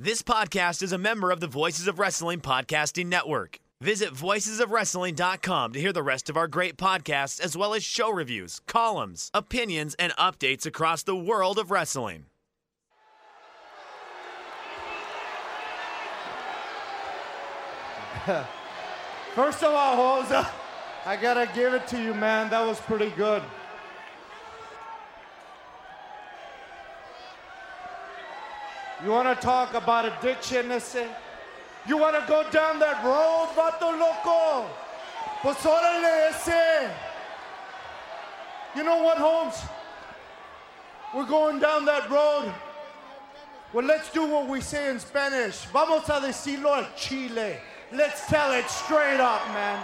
This podcast is a member of the Voices of Wrestling Podcasting Network. Visit voicesofwrestling.com to hear the rest of our great podcasts, as well as show reviews, columns, opinions, and updates across the world of wrestling. First of all, Jose, I gotta give it to you, man. That was pretty good. You wanna talk about addiction, ese? You wanna go down that road, vato loco? Pues órale, ese. You know what, Holmes? We're going down that road. Well, let's do what we say in Spanish. Vamos a decirlo al chile. Let's tell it straight up, man.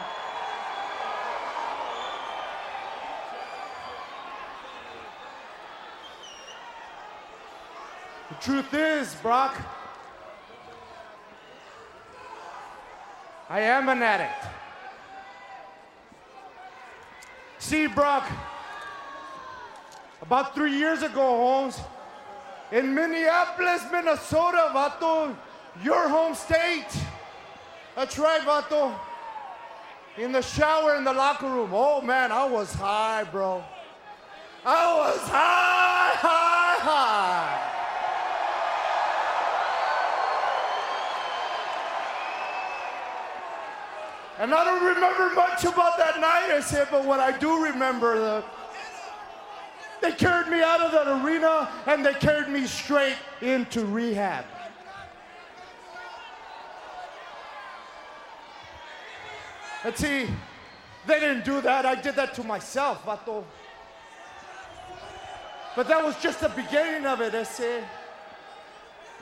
The truth is, Brock, I am an addict. See, Brock, about three years ago, Holmes, in Minneapolis, Minnesota, Vato, your home state. That's right, Vato. In the shower in the locker room. Oh man, I was high, bro. I was high, high, high. And I don't remember much about that night, I said, but what I do remember, the, they carried me out of that arena and they carried me straight into rehab. And see, they didn't do that. I did that to myself, vato. But that was just the beginning of it, ese.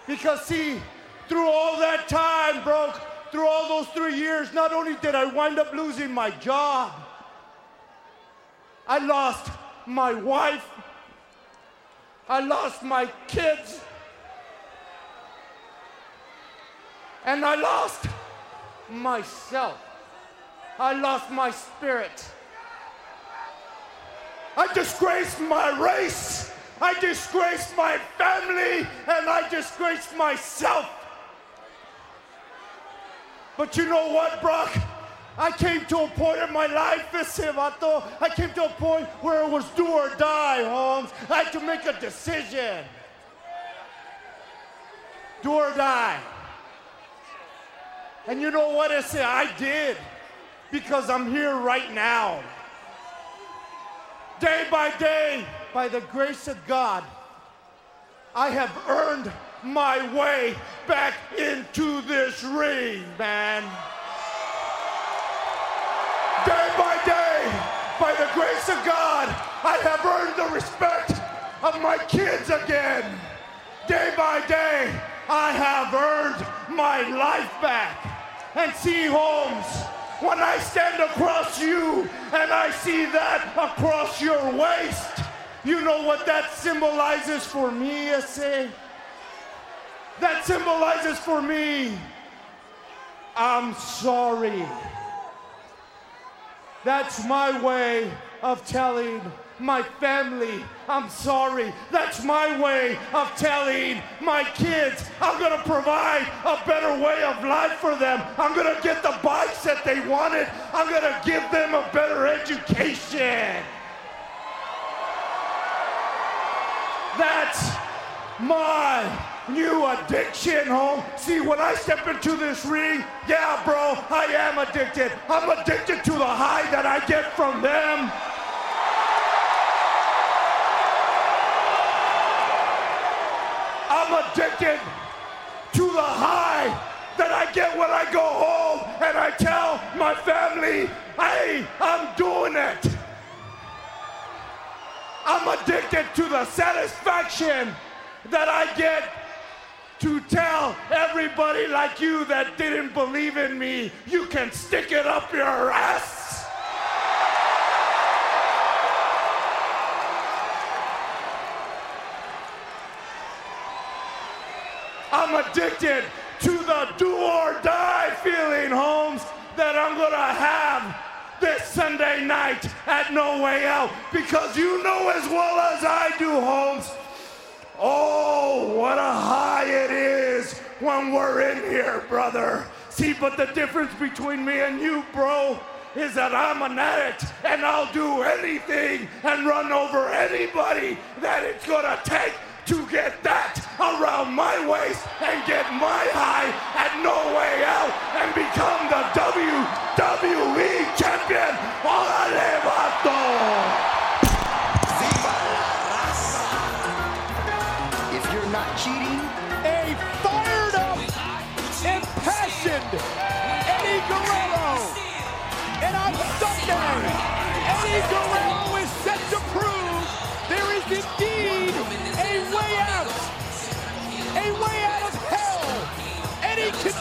Because see, through all that time, bro, through all those three years, not only did I wind up losing my job, I lost my wife, I lost my kids, and I lost myself. I lost my spirit. I disgraced my race. I disgraced my family and I disgraced myself. But you know what, Brock? I came to a point in my life, Vato. I came to a point where it was do or die, Holmes. I had to make a decision. Do or die. And you know what I say? I did. Because I'm here right now. Day by day, by the grace of God, I have earned my way back into this ring, man. Day by day, by the grace of God, I have earned the respect of my kids again. Day by day, I have earned my life back. And see, Holmes, when I stand across you and I see that across your waist, you know what that symbolizes for me, I say? That symbolizes for me, I'm sorry. That's my way of telling my family I'm sorry. That's my way of telling my kids I'm to provide a better way of life for them. I'm to get the bikes that they wanted. I'm to give them a better education. That's my new addiction, home. See, when I step into this ring, yeah, bro, I am addicted. I'm addicted to the high that I get from them. I'm addicted to the high that I get when I go home and I tell my family, hey, I'm doing it. I'm addicted to the satisfaction that I get to tell everybody like you that didn't believe in me, you can stick it up your ass. I'm addicted to the do or die feeling, Holmes, that I'm gonna have this Sunday night at No Way Out because you know as well as I do, Holmes. Oh, what a high it is when we're in here, brother. See, but the difference between me and you, bro, is that I'm an addict and I'll do anything and run over anybody that it's gonna take to get that around my waist and get my high at no way out and become the WWE champion. Órale, vato!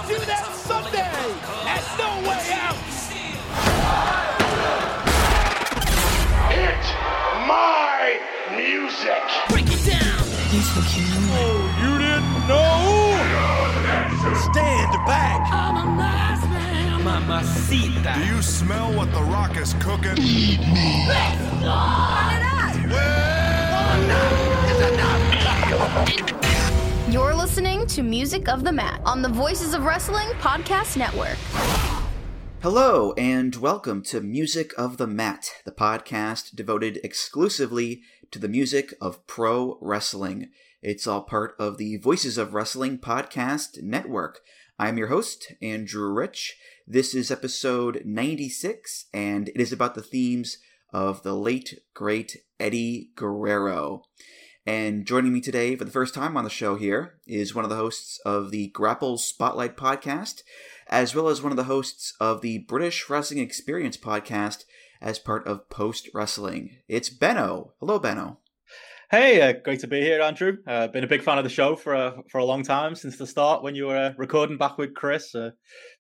Do that Sunday at No Way Out. Hit my music! Break it down! Oh, you didn't know? Stand back. I'm a nice man. Mamacita. Do you smell what The Rock is cooking? You're listening to Music of the Mat on the Voices of Wrestling Podcast Network. Hello, and welcome to Music of the Mat, the podcast devoted exclusively to the music of pro wrestling. It's all part of the Voices of Wrestling Podcast Network. I'm your host, Andrew Rich. This is episode 96, and it is about the themes of the late, great Eddie Guerrero. And joining me today for the first time on the show here is one of the hosts of the Grapple Spotlight podcast, as well as one of the hosts of the British Wrestling Experience podcast as part of Post Wrestling. It's Benno. Hello, Benno. Hey, uh, great to be here, Andrew. Uh, been a big fan of the show for a for a long time since the start when you were uh, recording back with Chris. Uh,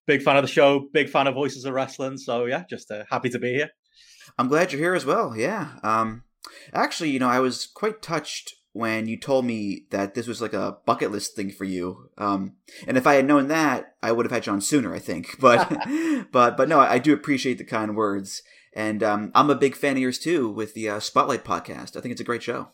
big fan of the show, big fan of Voices of Wrestling. So yeah, just uh, happy to be here. I'm glad you're here as well. Yeah. Um, actually, you know, I was quite touched when you told me that this was like a bucket list thing for you. Um, and if I had known that, I would have had you on sooner, I think. But, but, but no, I do appreciate the kind words. And um, I'm a big fan of yours too with the uh, Spotlight podcast. I think it's a great show.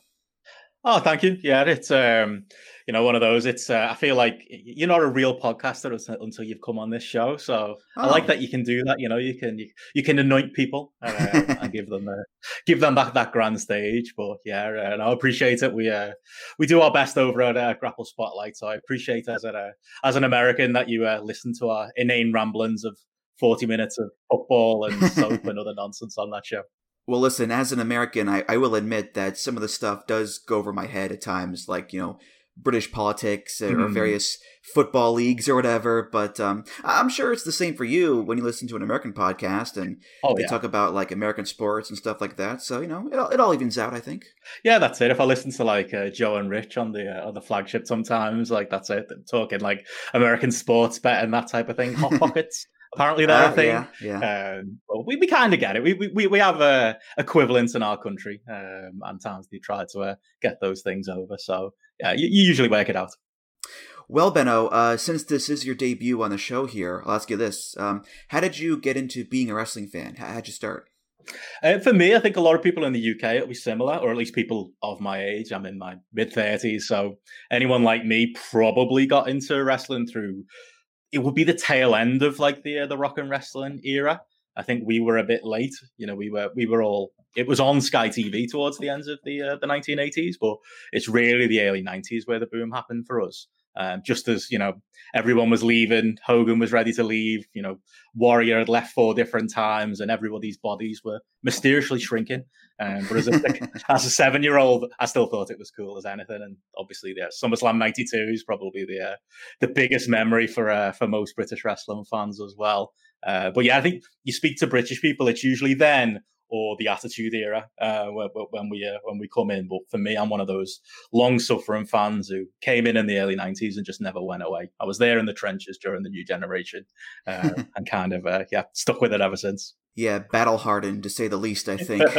Oh, thank you. Yeah, it's um, you know, one of those. It's uh, I feel like you're not a real podcaster until you've come on this show. So oh. I like that you can do that. You know, you can you, you can anoint people uh, and give them uh, give them back that grand stage. But yeah, and I appreciate it. We uh, we do our best over at uh, Grapple Spotlight. So I appreciate as a as an American that you uh, listen to our inane ramblings of 40 minutes of football and soap and other nonsense on that show. Well, listen, as an American, I, I will admit that some of the stuff does go over my head at times, like, you know, British politics or mm. various football leagues or whatever. But um, I'm sure it's the same for you when you listen to an American podcast and oh, they yeah. talk about like American sports and stuff like that. So you know, it all, it all evens out, I think. Yeah, that's it. If I listen to like uh, Joe and Rich on the uh, on the flagship, sometimes like that's it. talking like American sports bet and that type of thing. Hot pockets. Apparently they're uh, a thing. Yeah, yeah. Um, but we, we kind of get it. We, we we have a equivalents in our country, um, and times do try to uh, get those things over. So yeah, you, you usually work it out. Well, Benno, uh, since this is your debut on the show here, I'll ask you this: um, How did you get into being a wrestling fan? How did you start? Uh, for me, I think a lot of people in the UK it'll be similar, or at least people of my age. I'm in my mid thirties, so anyone like me probably got into wrestling through it would be the tail end of like the uh, the rock and wrestling era. I think we were a bit late. You know, we were we were all. It was on Sky TV towards the end of the uh, the 1980s, but it's really the early 90s where the boom happened for us. Um, just as you know, everyone was leaving, Hogan was ready to leave. You know, Warrior had left four different times, and everybody's bodies were mysteriously shrinking. Um, but as a, as a seven year old, I still thought it was cool as anything. And obviously, yeah, SummerSlam '92 is probably the uh, the biggest memory for uh, for most British wrestling fans as well. Uh, but yeah, I think you speak to British people, it's usually then or the Attitude Era uh, when we uh, when we come in. But for me, I'm one of those long suffering fans who came in in the early '90s and just never went away. I was there in the trenches during the new generation, uh, and kind of uh, yeah stuck with it ever since. Yeah, battle hardened to say the least. I think.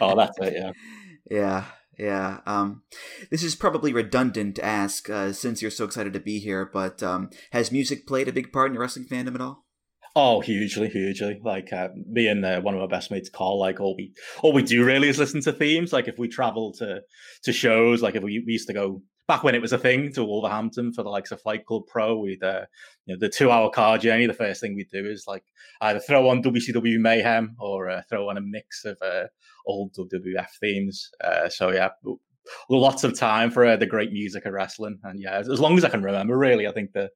oh, that's it. Yeah. Yeah. Yeah. Um, this is probably redundant to ask uh, since you're so excited to be here, but um, has music played a big part in your wrestling fandom at all? Oh, hugely, hugely. Like uh, me and uh, one of my best mates, Carl. Like all we all we do really is listen to themes. Like if we travel to to shows, like if we, we used to go back when it was a thing to Wolverhampton for the likes of Fight Club Pro, we'd uh, you know the two hour car journey. The first thing we'd do is like either throw on WCW Mayhem or uh, throw on a mix of uh, old WWF themes. Uh, so yeah, lots of time for uh, the great music of wrestling. And yeah, as, as, long as I can remember, really, I think that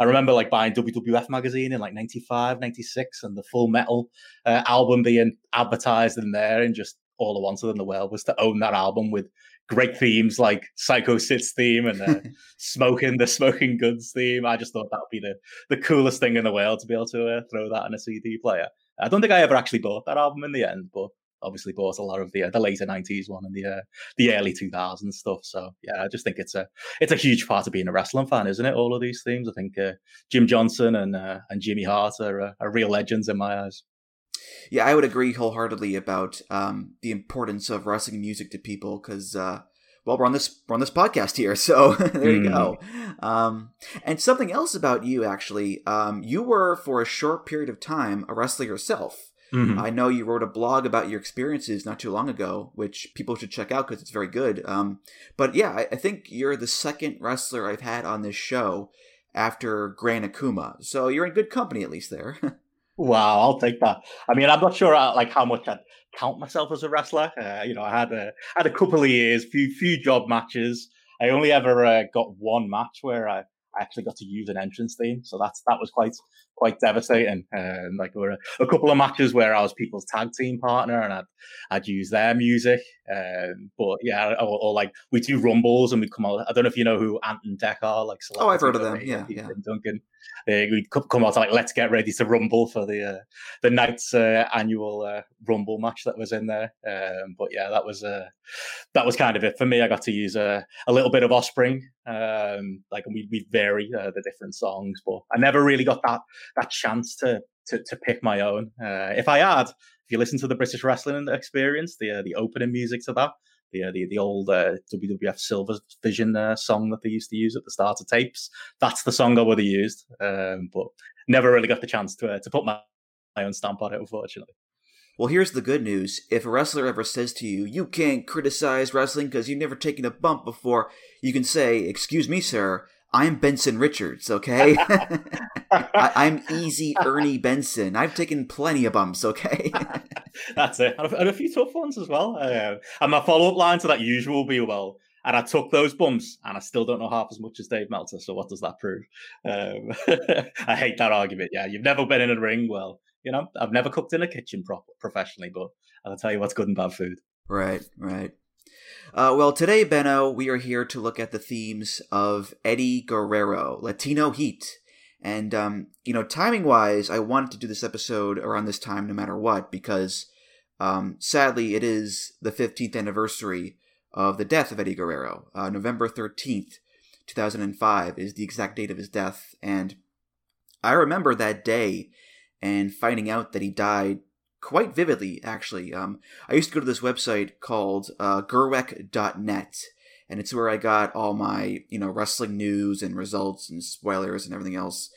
I remember like buying WWF magazine in like 95, 96 and the full metal uh, album being advertised in there. And just all I wanted in the world was to own that album with great themes like Psycho Sid's theme and uh, smoking the Smoking Gunns theme. I just thought that would be the, the coolest thing in the world to be able to uh, throw that in a CD player. I don't think I ever actually bought that album in the end, but obviously bought a lot of the uh, the later '90s one and the uh, the early 2000s stuff. So yeah, I just think it's a it's a huge part of being a wrestling fan, isn't it? All of these themes. I think uh, Jim Johnston and uh, and Jimmy Hart are, uh, are real legends in my eyes. Yeah, I would agree wholeheartedly about um, the importance of wrestling music to people because. Uh, well, we're on this we're on this podcast here, so there you mm. go. Um, and something else about you, actually, um, you were for a short period of time a wrestler yourself. Mm-hmm. I know you wrote a blog about your experiences not too long ago, which people should check out because it's very good. Um, but yeah, I, I, think you're the second wrestler I've had on this show after Gran Akuma, so you're in good company at least there. wow, I'll take that. I mean, I'm not sure uh, like how much I'd count myself as a wrestler. Uh, you know, I had a had a couple of years, few few job matches. I only ever uh, got one match where I I actually got to use an entrance theme, so that's that was quite quite devastating. Um, like there were a, couple of matches where I was people's tag team partner, and I'd I'd use their music. Um, but yeah, or, or, like we do rumbles, and we'd come out. I don't know if you know who Ant and Dec are. Like oh, I've heard of them. Yeah, yeah. Duncan. Uh, we'd come out like let's get ready to rumble for the uh, the night's uh, annual uh, rumble match that was in there. Um, but yeah, that was uh, that was kind of it for me. I got to use a, a little bit of Offspring. Um, like we we vary uh, the different songs, but I never really got that that chance to to, to pick my own. Uh, if I had, if you listen to the British Wrestling Experience, the the opening music to that, the uh, the, the old uh, WWF Silver Vision uh, song that they used to use at the start of tapes. That's the song I would have used, um, but never really got the chance to uh, to put my, my own stamp on it, unfortunately. Well, here's the good news. If a wrestler ever says to you, you can't criticize wrestling because you've never taken a bump before, you can say, Excuse me, sir, I'm Benson Richards, okay? I, am easy Ernie Benson. I've taken plenty of bumps, okay? That's it. And a, and a, few tough ones as well. Uh, and my follow up line to that usual will be, well, and I took those bumps, and I still don't know half as much as Dave Meltzer. So what does that prove? Um, I hate that argument. Yeah, you've never been in a ring. Well, you know, I've never cooked in a kitchen pro- professionally, but I'll tell you what's good and bad food. Right, right. Uh, well, today, Benno, we are here to look at the themes of Eddie Guerrero, Latino Heat. And, um, you know, timing wise, I wanted to do this episode around this time no matter what, because um, sadly, it is the 15th anniversary of the death of Eddie Guerrero. Uh, November 13th, 2005 is the exact date of his death. And I remember that day and finding out that he died quite vividly, actually. Um, I used to go to this website called uh, Gerweck.net, and it's where I got all my, you know, wrestling news and results and spoilers and everything else.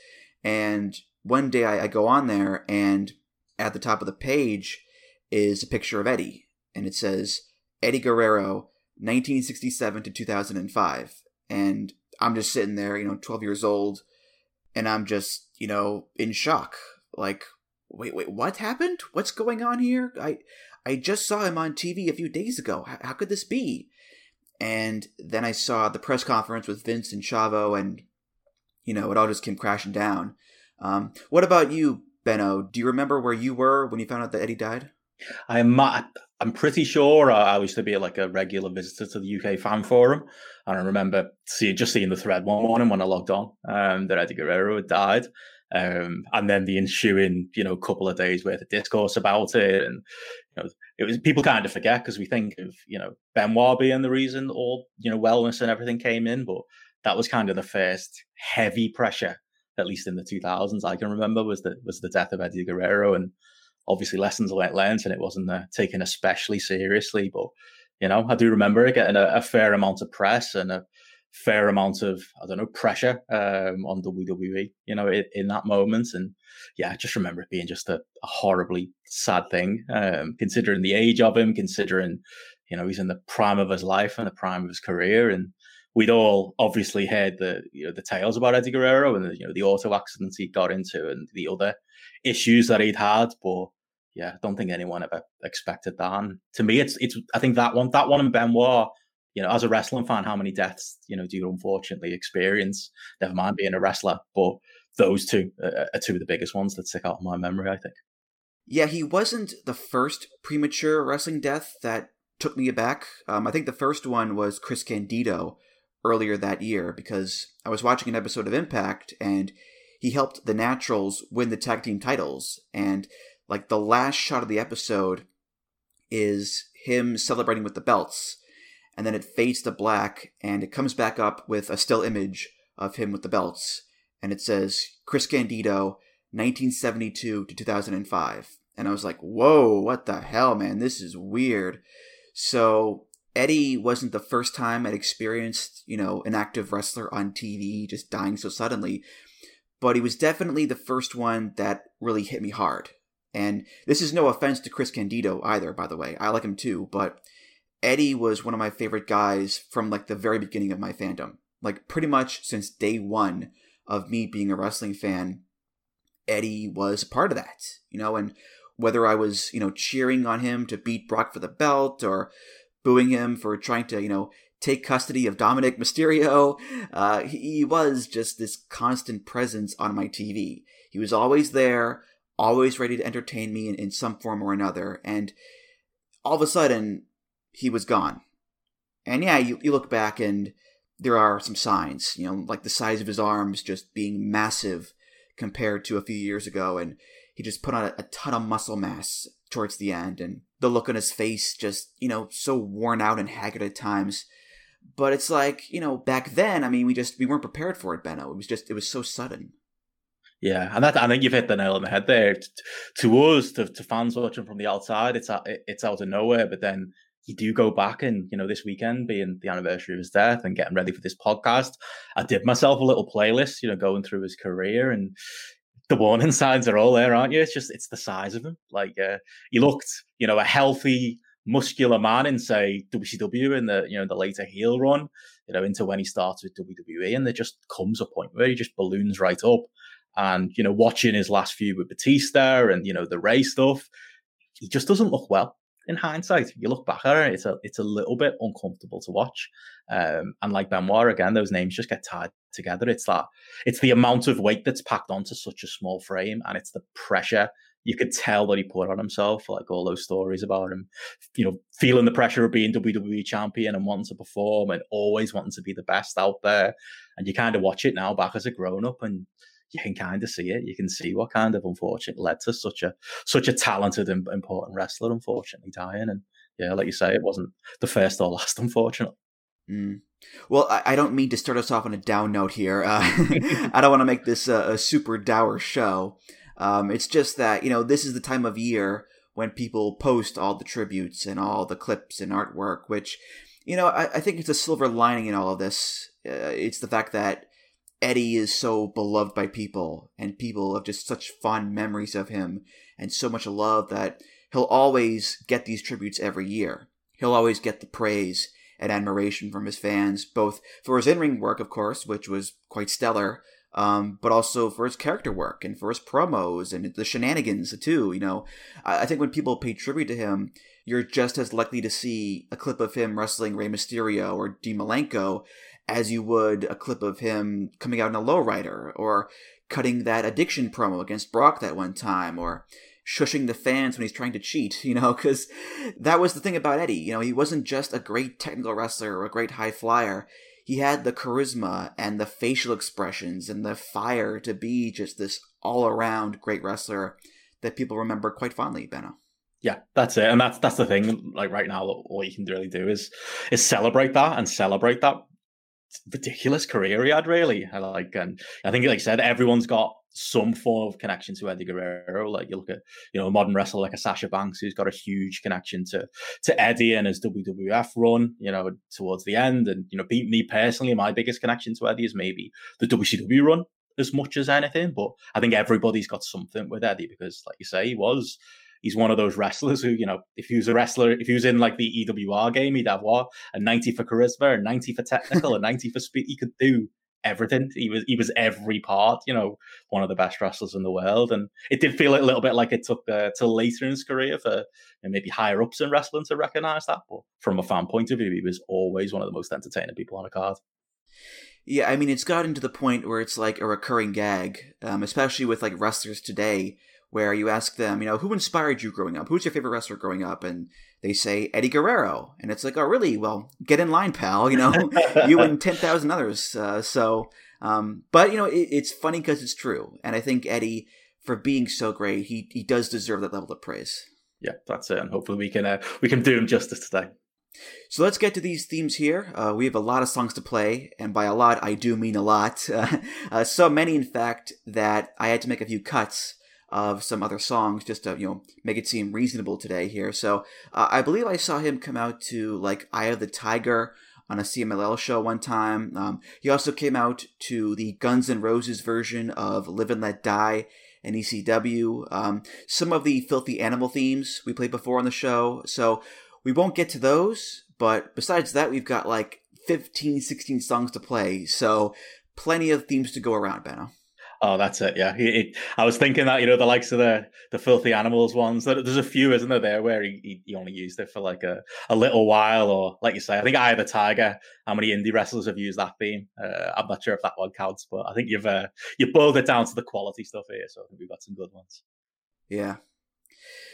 And one day I, I go on there, and at the top of the page is a picture of Eddie, and it says Eddie Guerrero, 1967 to 2005. And I'm just sitting there, you know, 12 years old, and I'm just, you know, in shock. Like, wait, wait, what happened? What's going on here? I, I just saw him on TV a few days ago. How, how could this be? And then I saw the press conference with Vince and Chavo, and you know, it all just came crashing down. Um, what about you, Benno? Do you remember where you were when you found out that Eddie died? I'm I'm pretty sure I used to be like a regular visitor to the UK fan forum, and I remember see, just seeing the thread one morning when I logged on um, that Eddie Guerrero had died, um, and then the ensuing, you know, couple of days worth of discourse about it, and you know, it was people kind of forget because we think of you know Benoit being the reason all you know wellness and everything came in, but that was kind of the first heavy pressure, at least in the 2000s. I can remember was the was the death of Eddie Guerrero, and obviously lessons learned, and it wasn't uh, taken especially seriously. But you know, I do remember it getting a, a fair amount of press and a fair amount of I don't know pressure um, on WWE, you know, in, in, that moment. And yeah, I just remember it being just a, a horribly sad thing, um, considering the age of him, considering you know he's in the prime of his life and the prime of his career, and we'd all obviously heard the you know the tales about Eddie Guerrero and the, you know the auto accidents he got into and the other issues that he'd had, but. Yeah, I don't think anyone ever expected that. And to me, it's it's. I think that one, that one, and Benoit you know, as a wrestling fan, how many deaths, you know, do you unfortunately experience? Never mind being a wrestler, but those two are two of the biggest ones that stick out in my memory, I think. Yeah, he wasn't the first premature wrestling death that took me aback. Um, I think the first one was Chris Candido earlier that year because I was watching an episode of Impact and he helped the Naturals win the tag team titles. And like the last shot of the episode is him celebrating with the belts and then it fades to black and it comes back up with a still image of him with the belts and it says Chris Candido 1972 to 2005 and I was like whoa what the hell man? This is weird. So Eddie wasn't the first time I'd experienced you know an active wrestler on TV just dying so suddenly but he was definitely the first one that really hit me hard. And this is no offense to Chris Candido either by the way. I like him too but Eddie was one of my favorite guys from like the very beginning of my fandom. Like pretty much since day one of me being a wrestling fan, Eddie was a part of that, you know, and whether I was, you know, cheering on him to beat Brock for the belt or booing him for trying to, you know, take custody of Dominic Mysterio, uh, he was just this constant presence on my TV. He was always there, always ready to entertain me in, in some form or another. And all of a sudden, he was gone. And yeah, you, you look back and there are some signs, you know, like the size of his arms just being massive compared to a few years ago. And he just put on a, a ton of muscle mass towards the end. And the look on his face just, you know, so worn out and haggard at times. But it's like, you know, back then, I mean, we just, we weren't prepared for it, Benno. It was just, it was so sudden. Yeah, and that I think you've hit the nail on the head there. To us, to, to fans watching from the outside, it's it's out of nowhere. But then you do go back and you know this weekend being the anniversary of his death and getting ready for this podcast i did myself a little playlist you know going through his career and the warning signs are all there aren't you? It's just it's the size of him. Like uh, he looked you know a healthy muscular man in say wcw in the you know the later heel run you know into when he starts with wwe and there just comes a point where he just balloons right up. And you know watching his last few with batista and you know the ray stuff he just doesn't look well in hindsight, you look back at it, it's a it's a little bit uncomfortable to watch. Um, and like Benoit again, those names just get tied together. It's that it's the amount of weight that's packed onto such a small frame, and it's the pressure you could tell that he put on himself, like all those stories about him, you know, feeling the pressure of being WWE champion and wanting to perform and always wanting to be the best out there. And you kind of watch it now back as a grown up and you can kind of see it. You can see what kind of unfortunate led to such a such a talented and important wrestler, unfortunately dying. And yeah, like you say, it wasn't the first or last, unfortunately. Mm. Well, I, don't mean to start us off on a down note here. Uh, I don't want to make this a, a super dour show. Um, it's just that you know this is the time of year when people post all the tributes and all the clips and artwork, which you know I, I think it's a silver lining in all of this. Uh, it's the fact that Eddie is so beloved by people, and people have just such fond memories of him and so much love that he'll always get these tributes every year. He'll always get the praise and admiration from his fans, both for his in ring work, of course, which was quite stellar, um, but also for his character work and for his promos and the shenanigans, too. You know, I, think when people pay tribute to him, you're just as likely to see a clip of him wrestling Rey Mysterio or Dean Malenko as you would a clip of him coming out in a lowrider or cutting that addiction promo against Brock that one time or shushing the fans when he's trying to cheat, you know, because that was the thing about Eddie. You know, he wasn't just a great technical wrestler or a great high flyer. He had the charisma and the facial expressions and the fire to be just this all around great wrestler that people remember quite fondly, Benno. Yeah, that's it, and that's that's the thing. Like right now, all you can really do is is celebrate that and celebrate that ridiculous career he had. Really, I like, and I think, like I said, everyone's got some form of connection to Eddie Guerrero. Like you look at, you know, a modern wrestler like a Sasha Banks who's got a huge connection to to Eddie and his WWF run, you know, towards the end. And, you know, me personally, my biggest connection to Eddie is maybe the WCW run as much as anything. But I think everybody's got something with Eddie because, like you say, he was he's one of those wrestlers who, you know, if he was a wrestler, if he was in like the EWR game, he'd have what a 90 for charisma, a 90 for technical, a 90 for speed. He could do everything. He was he was every part. You know, one of the best wrestlers in the world, and it did feel a little bit like it took uh, till later in his career for you know, maybe higher ups in wrestling to recognize that. But from a fan point of view, he was always one of the most entertaining people on a card. Yeah, I mean, it's gotten to the point where it's like a recurring gag, um, especially with like wrestlers today, where you ask them, you know, who inspired you growing up? Who's your favorite wrestler growing up? And they say Eddie Guerrero, and it's like, oh, really? Well, get in line, pal. You know, you and ten thousand others. Uh, so, um, but you know, it, it's funny because it's true, and I think Eddie, for being so great, he he does deserve that level of praise. Yeah, that's it, and hopefully we can uh, we can do him justice today. So let's get to these themes here. Uh, we have a lot of songs to play, and by a lot, I do mean a lot. Uh, so many, in fact, that I had to make a few cuts of some other songs just to you know make it seem reasonable today here. So uh, I believe I saw him come out to like Eye of the Tiger on a CMLL show one time. Um, he also came out to the Guns N' Roses version of Live and Let Die and ECW. Um, some of the Filthy Animal themes we played before on the show. So we won't get to those, but besides that, we've got like 15, 16 songs to play. So plenty of themes to go around, Benno. Oh, that's it. Yeah, he, he, I was thinking that you know the likes of the the filthy animals ones. There's a few, isn't there? There where he, he only used it for like a, a little while, or like you say, I think I the Tiger. How many indie wrestlers have used that theme? Uh, I'm not sure if that one counts, but I think you've uh, you boiled it down to the quality stuff here. So I think we've got some good ones. Yeah.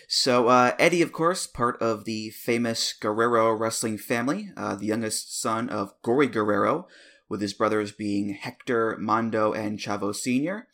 So uh, Eddie, of course, part of the famous Guerrero wrestling family, uh, the youngest son of Gory Guerrero, with his brothers being Hector, Mando, and Chavo Sr.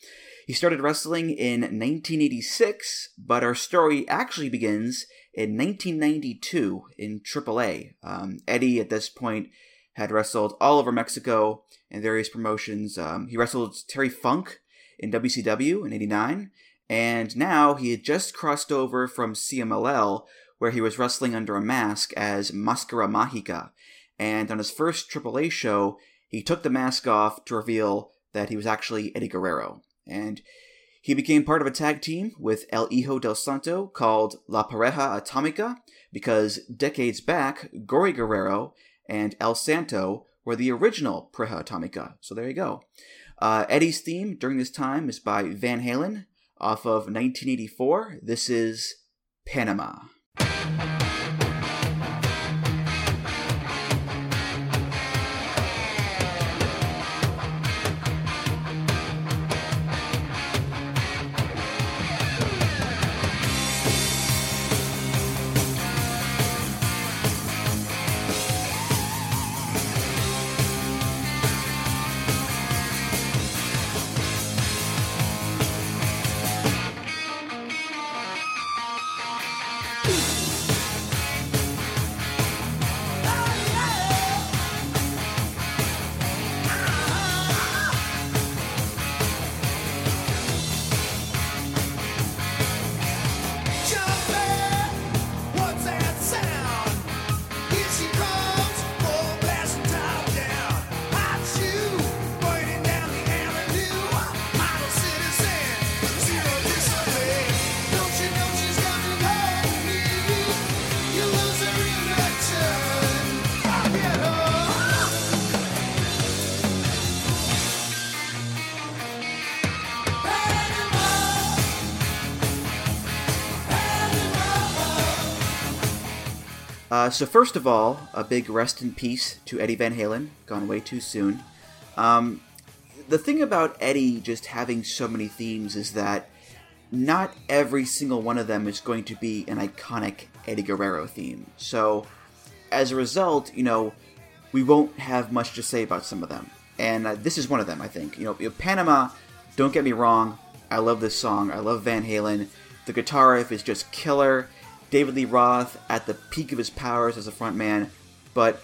He started wrestling in 1986, but our story actually begins in 1992 in AAA. Um, Eddie, at this point, had wrestled all over Mexico in various promotions. Um, he wrestled Terry Funk in WCW in 89, and now he had just crossed over from CMLL, where he was wrestling under a mask as Mascara Magica. And on his first AAA show, he took the mask off to reveal that he was actually Eddie Guerrero. And he became part of a tag team with El Hijo del Santo called La Pareja Atomica because decades back, Gory Guerrero and El Santo were the original Pareja Atomica. So there you go. Uh, Eddie's theme during this time is by Van Halen off of 1984. This is Panama. Uh, so first of all, a big rest in peace to Eddie Van Halen, gone way too soon. Um, the thing about Eddie just having so many themes is that not every single one of them is going to be an iconic Eddie Guerrero theme. So, as a result, you know, we won't have much to say about some of them. And uh, this is one of them, I think. You know, you know, Panama, don't get me wrong, I love this song. I love Van Halen. The guitar riff is just killer David Lee Roth at the peak of his powers as a frontman, but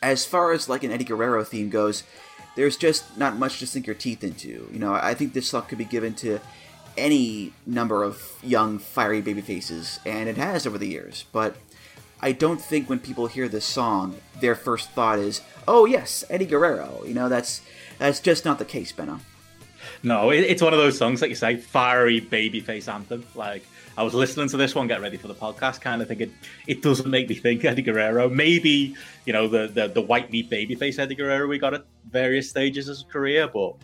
as far as like an Eddie Guerrero theme goes, there's just not much to sink your teeth into. You know, I think this song could be given to any number of young, fiery baby faces, and it has over the years, but I don't think when people hear this song, their first thought is, "Oh yes, Eddie Guerrero." You know, that's that's just not the case, Benno. No, it's one of those songs, like you say, fiery babyface anthem. Like I was listening to this one, get ready for the podcast, kind of thinking it doesn't make me think Eddie Guerrero. Maybe you know the the, the white meat babyface Eddie Guerrero we got at various stages of his career, but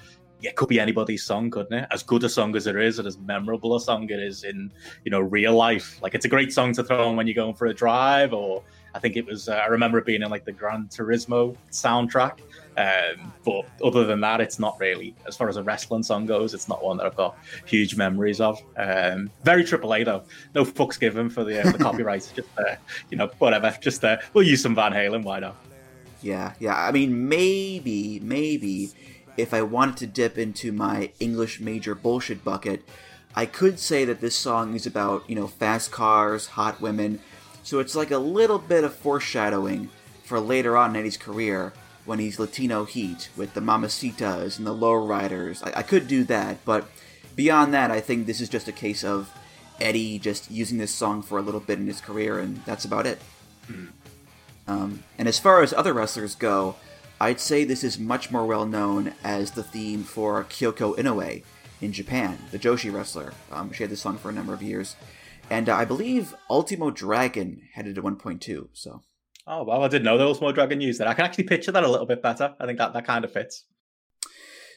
it could be anybody's song, couldn't it? As good a song as it is, and as memorable a song it is in you know real life. Like it's a great song to throw on when you're going for a drive, or I think it was. Uh, I remember it being in like the Gran Turismo soundtrack. Um, but other than that, it's not really, as far as a wrestling song goes, it's not one that I've got huge memories of. Um, very AAA though, no fucks given for the, uh, the copyrights. Just uh, you know, whatever. Just uh, we'll use some Van Halen. Why not? Yeah, yeah. I mean, maybe, maybe if I wanted to dip into my English major bullshit bucket, I could say that this song is about you know fast cars, hot women. So it's like a little bit of foreshadowing for later on in Eddie's career when he's Latino Heat with the Mamacitas and the Lowriders. I, I could do that, but beyond that, I think this is just a case of Eddie just using this song for a little bit in his career, and that's about it. Mm. Um, and as far as other wrestlers go, I'd say this is much more well known as the theme for Kyoko Inoue in Japan, the Joshi wrestler. Um, she had this song for a number of years. And uh, I believe Ultimo Dragon had it at one point too, so. Oh well, I didn't know there was more Dragon news there. I can actually picture that a little bit better. I think that that kind of fits.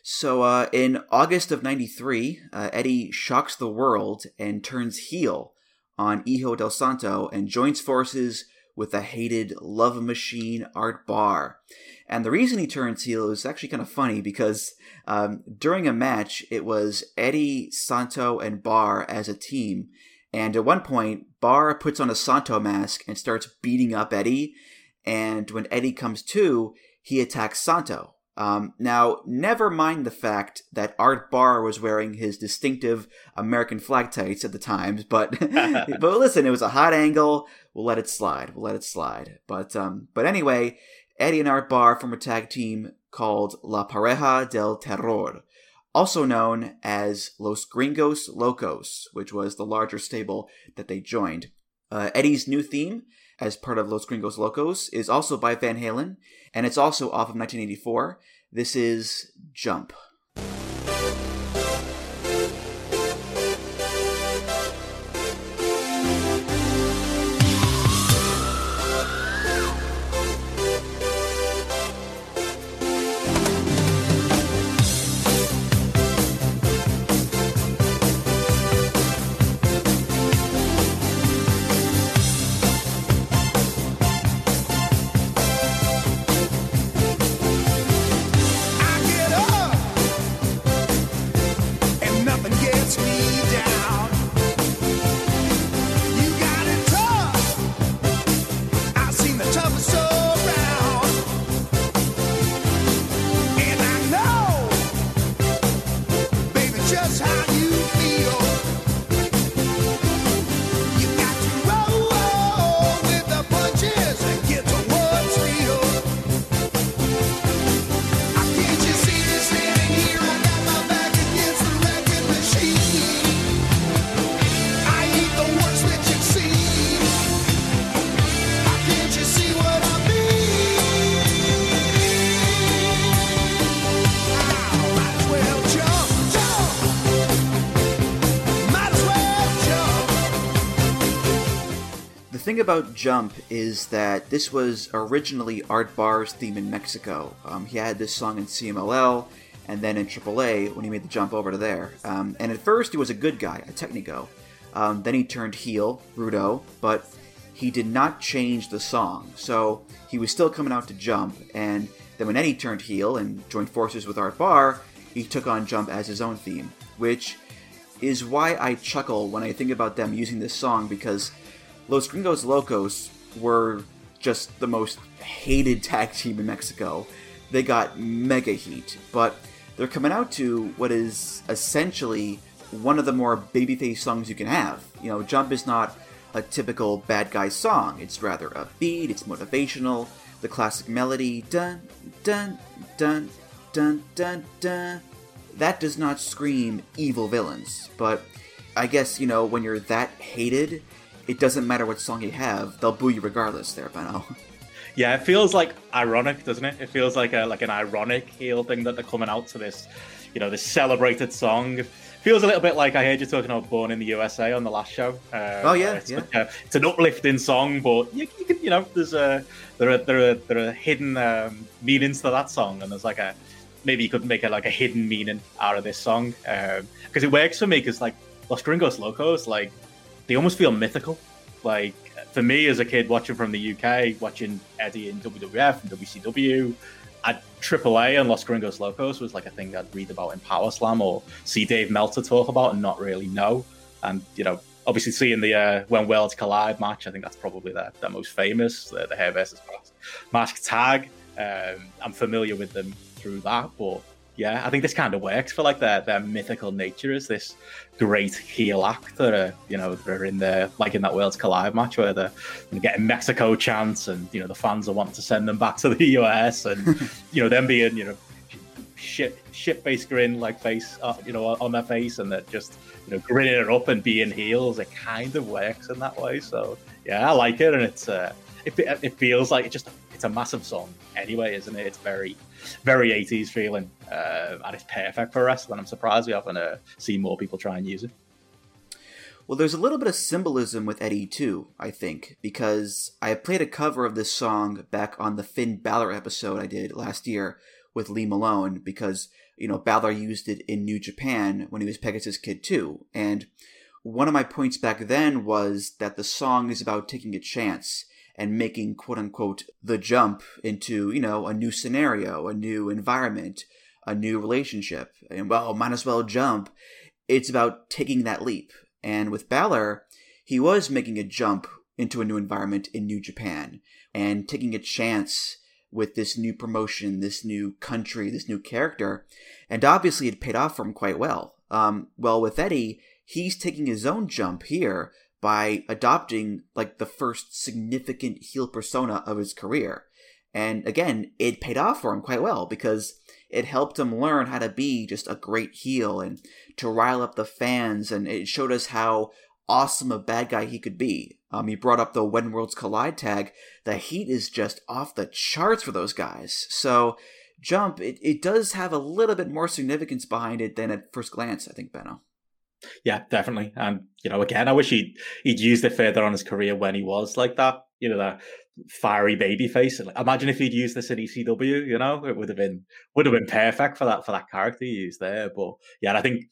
So uh, in August of '93, uh, Eddie shocks the world and turns heel on Hijo del Santo and joins forces with the hated love machine Art Barr. And the reason he turns heel is actually kind of funny because um, during a match, it was Eddie, Santo, and Barr as a team, and at one point, Barr puts on a Santo mask and starts beating up Eddie. And when Eddie comes to, he attacks Santo. Um, now, never mind the fact that Art Barr was wearing his distinctive American flag tights at the times, but but listen, it was a hot angle. We'll let it slide. We'll let it slide. But um, but anyway, Eddie and Art Barr form a tag team called La Pareja del Terror also known as Los Gringos Locos, which was the larger stable that they joined. Uh, Eddie's new theme, as part of Los Gringos Locos, is also by Van Halen, and it's also off of 1984. This is Jump. About Jump is that this was originally Art Barr's theme in Mexico. Um, he had this song in CMLL and then in AAA when he made the jump over to there. Um, and at first, he was a good guy, a Tecnico. Um, then he turned heel, Rudo, but he did not change the song. So he was still coming out to Jump. And then when Eddie turned heel and joined forces with Art Barr, he took on Jump as his own theme, which is why I chuckle when I think about them using this song because Los Gringos Locos were just the most hated tag team in Mexico. They got mega heat, but they're coming out to what is essentially one of the more babyface songs you can have. You know, Jump is not a typical bad guy song. It's rather upbeat, it's motivational, the classic melody dun dun dun dun dun dun. That does not scream evil villains, but I guess, you know, when you're that hated, it doesn't matter what song you have, they'll boo you regardless there, Benno. Yeah, it feels like ironic, doesn't it? It feels like a like an ironic heel thing that they're coming out to this, you know, this celebrated song. Feels a little bit like I heard you talking about "Born in the USA" on the last show. Uh, oh yeah, it's, yeah. Like a, it's an uplifting song, but you, you, can, you know, there's a there are there are there are hidden um, meanings to that song, and there's like a maybe you could make a like a hidden meaning out of this song because um, it works for me because like Los Gringos Locos, like they almost feel mythical. Like for me as a kid watching from the UK, watching Eddie in WWF and WCW, at AAA and Los Gringos Locos was like a thing I'd read about in Power Slam or see Dave Meltzer talk about and not really know. And you know, obviously seeing the uh, when worlds collide match, I think that's probably the, most famous, the, hair versus mask tag. Um, I'm familiar with them through that, but yeah, I think this kind of works for like their their mythical nature as this great heel act that are you know they're in there like in that Worlds Collide match where they're getting Mexico chants and you know the fans are wanting to send them back to the US and you know them being you know shit shit face grin like face uh, you know on their face and they're just you know grinning it up and being heels. It kind of works in that way. So yeah, I like it and it's uh, it, it feels like it just it's a massive song anyway, isn't it? It's very very 80s feeling, uh, and it's perfect for wrestling. I'm surprised we haven't uh, seen more people try and use it. Well, there's a little bit of symbolism with Eddie too, I think, because I played a cover of this song back on the Finn Balor episode I did last year with Lee Malone, because you know Balor used it in New Japan when he was Pegasus Kid too, and one of my points back then was that the song is about taking a chance and making quote unquote the jump into, you know, a new scenario, a new environment, a new relationship. And well, might as well jump. It's about taking that leap. And with Balor, he was making a jump into a new environment in New Japan and taking a chance with this new promotion, this new country, this new character. And obviously, it paid off for him quite well. Um, well, with Eddie, he's taking his own jump here by adopting like the first significant heel persona of his career. And again, it paid off for him quite well because it helped him learn how to be just a great heel and to rile up the fans. And it showed us how awesome a bad guy he could be. Um, he brought up the When Worlds Collide tag. The heat is just off the charts for those guys. So, Jump, it, it does have a little bit more significance behind it than at first glance, I think, Benno. Yeah, definitely. And you know, again, I wish he'd he'd used it further on his career when he was like that. You know, that fiery baby face. Imagine if he'd used this in ECW. You know, it would have been would have been perfect for that for that character he used there. But yeah, I think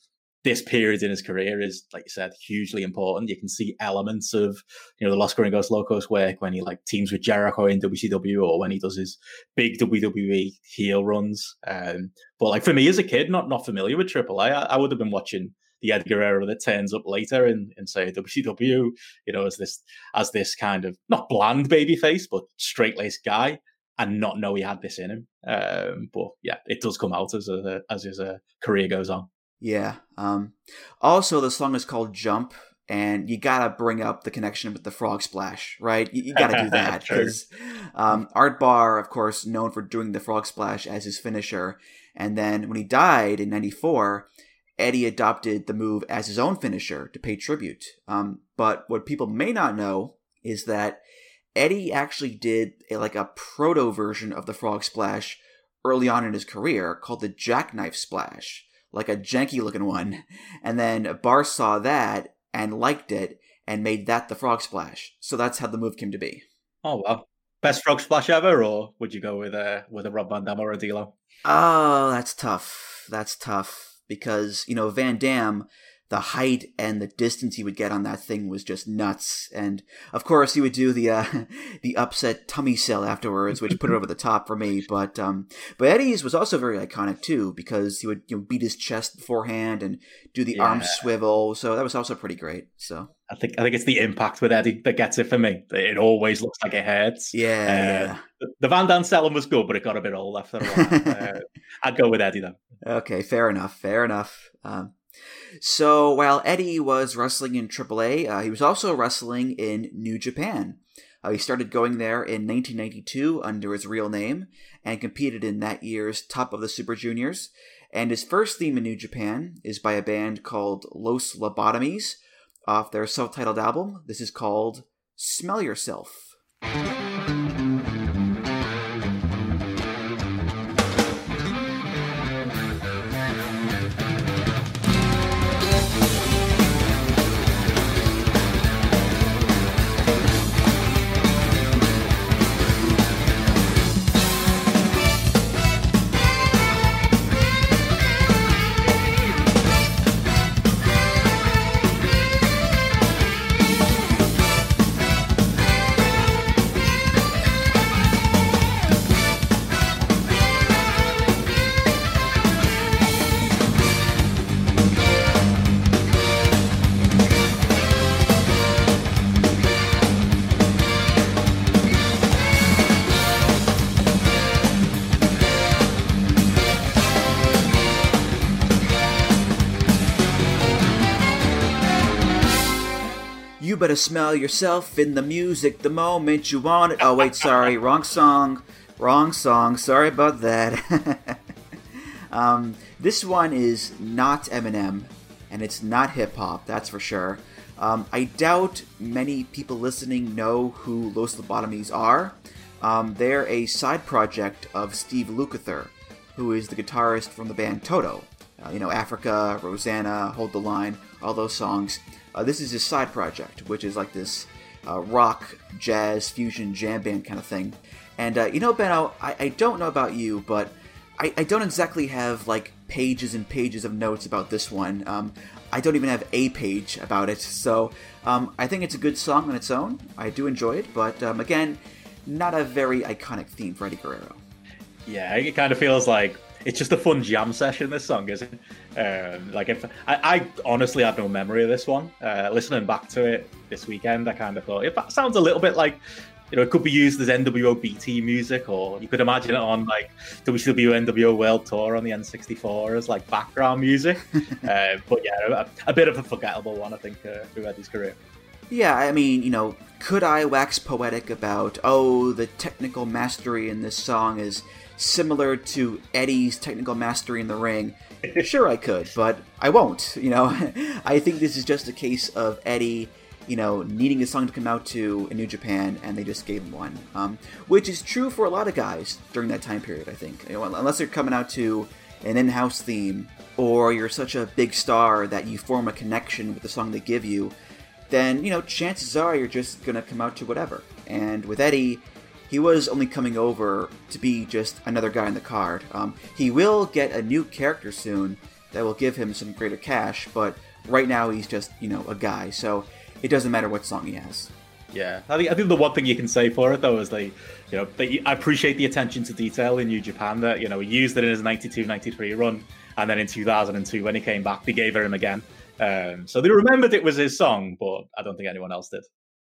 this period in his career is, like you said, hugely important. You can see elements of, you know, the Los Gringos Locos work when he like teams with Jericho in WCW or when he does his big WWE heel runs. Um, but like for me as a kid, not not familiar with AAA, I, I would have been watching the Eddie Guerrero that turns up later in, in say WCW, you know, as this as this kind of not bland baby face, but straight laced guy, and not know he had this in him. Um, but yeah, it does come out as a, as his uh, career goes on. Yeah. Um, also, the song is called "Jump." And you gotta bring up the connection with the frog splash, right? You, you gotta do that because um, Art Barr, of course, known for doing the frog splash as his finisher. And then when he died in '94, Eddie adopted the move as his own finisher to pay tribute. Um, but what people may not know is that Eddie actually did a, like a proto version of the frog splash early on in his career called the jackknife splash, like a janky looking one. And then Barr saw that and liked it and made that the frog splash. So that's how the move came to be. Oh wow. Best frog splash ever, or would you go with a with a Rob Van Dam or a D'Lo? Oh, that's tough. That's tough because you know Van Dam, the height and the distance he would get on that thing was just nuts. And of course, he would do the uh, the upset tummy sell afterwards, which put it over the top for me. But um, but Eddie's was also very iconic too because he would you know beat his chest beforehand and do the yeah. arm swivel. So that was also pretty great. So I think I think it's the impact with Eddie that gets it for me. It always looks like it hurts. Yeah, uh, yeah. The Van Dam selling was good, but it got a bit old after a while. uh, I'd go with Eddie though. Okay, fair enough. Fair enough. Um, So while Eddie was wrestling in AAA, uh, he was also wrestling in New Japan. Uh, he started going there in 1992 under his real name and competed in that year's Top of the Super Juniors. And his first theme in New Japan is by a band called Los Lobotomys off their self titled album. This is called Smell Yourself. Smell yourself in the music the moment you want it. Oh, wait, sorry. Wrong song. Wrong song. Sorry about that. um, this one is not Eminem, and it's not hip hop, that's for sure. Um, I doubt many people listening know who Los Lobotomys are. Um, they're a side project of Steve Lukather, who is the guitarist from the band Toto. Uh, you know, Africa, Rosanna, Hold the Line, all those songs. Uh, this is his side project, which is like this uh, rock, jazz, fusion, jam band kind of thing. And uh, you know, Benno, I, I, don't know about you, but I, I, don't exactly have like pages and pages of notes about this one. Um, I don't even have a page about it, so um, I think it's a good song on its own. I do enjoy it, but um, again, not a very iconic theme for Eddie Guerrero. Yeah, it kind of feels like it's just a fun jam session. This song, isn't it? Um, like if I, I, honestly had no memory of this one. Uh, listening back to it this weekend, I kind of thought if that sounds a little bit like you know, it could be used as NWO BT music, or you could imagine it on like WCW NWO World Tour on the N64 as like background music. uh, but yeah, a, a, bit of a forgettable one, I think, uh, through Eddie's career. Yeah, I mean, you know, could I wax poetic about, oh, the technical mastery in this song is similar to Eddie's technical mastery in the ring? Sure, I could, but I won't. You know, I think this is just a case of Eddie you know, needing a song to come out to in New Japan, and they just gave him one. Um, which is true for a lot of guys during that time period, I think. You know, unless they're coming out to an in-house theme, or you're such a big star that you form a connection with the song they give you, then you know, chances are you're just gonna come out to whatever. And with Eddie, he was only coming over to be just another guy in the card. Um, he will get a new character soon that will give him some greater cash, but right now he's just you know a guy. So it doesn't matter what song he has. Yeah, I think I think the one thing you can say for it though is they, you know, I appreciate the attention to detail in New Japan that you know he used it in his 92-93 run, and then in 2002 when he came back, they gave it him again. Um, so they remembered it was his song, but I don't think anyone else did.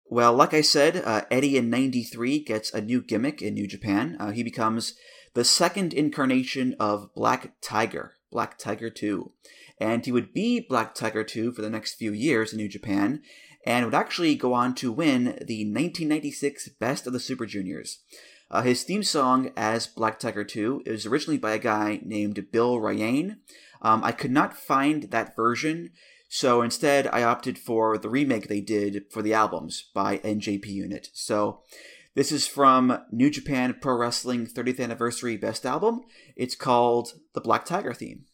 Well, like I said, uh, Eddie in '93 gets a new gimmick in New Japan. Uh, he becomes the second incarnation of Black Tiger, Black Tiger 2. And he would be Black Tiger 2 for the next few years in New Japan, and would actually go on to win the 1996 Best of the Super Juniors. Uh, his theme song as Black Tiger 2 is originally by a guy named Bill Ryan. Um, I could not find that version, so instead I opted for the remake they did for the albums by NJP Unit. So this is from New Japan Pro Wrestling 30th Anniversary Best Album. It's called The Black Tiger Theme.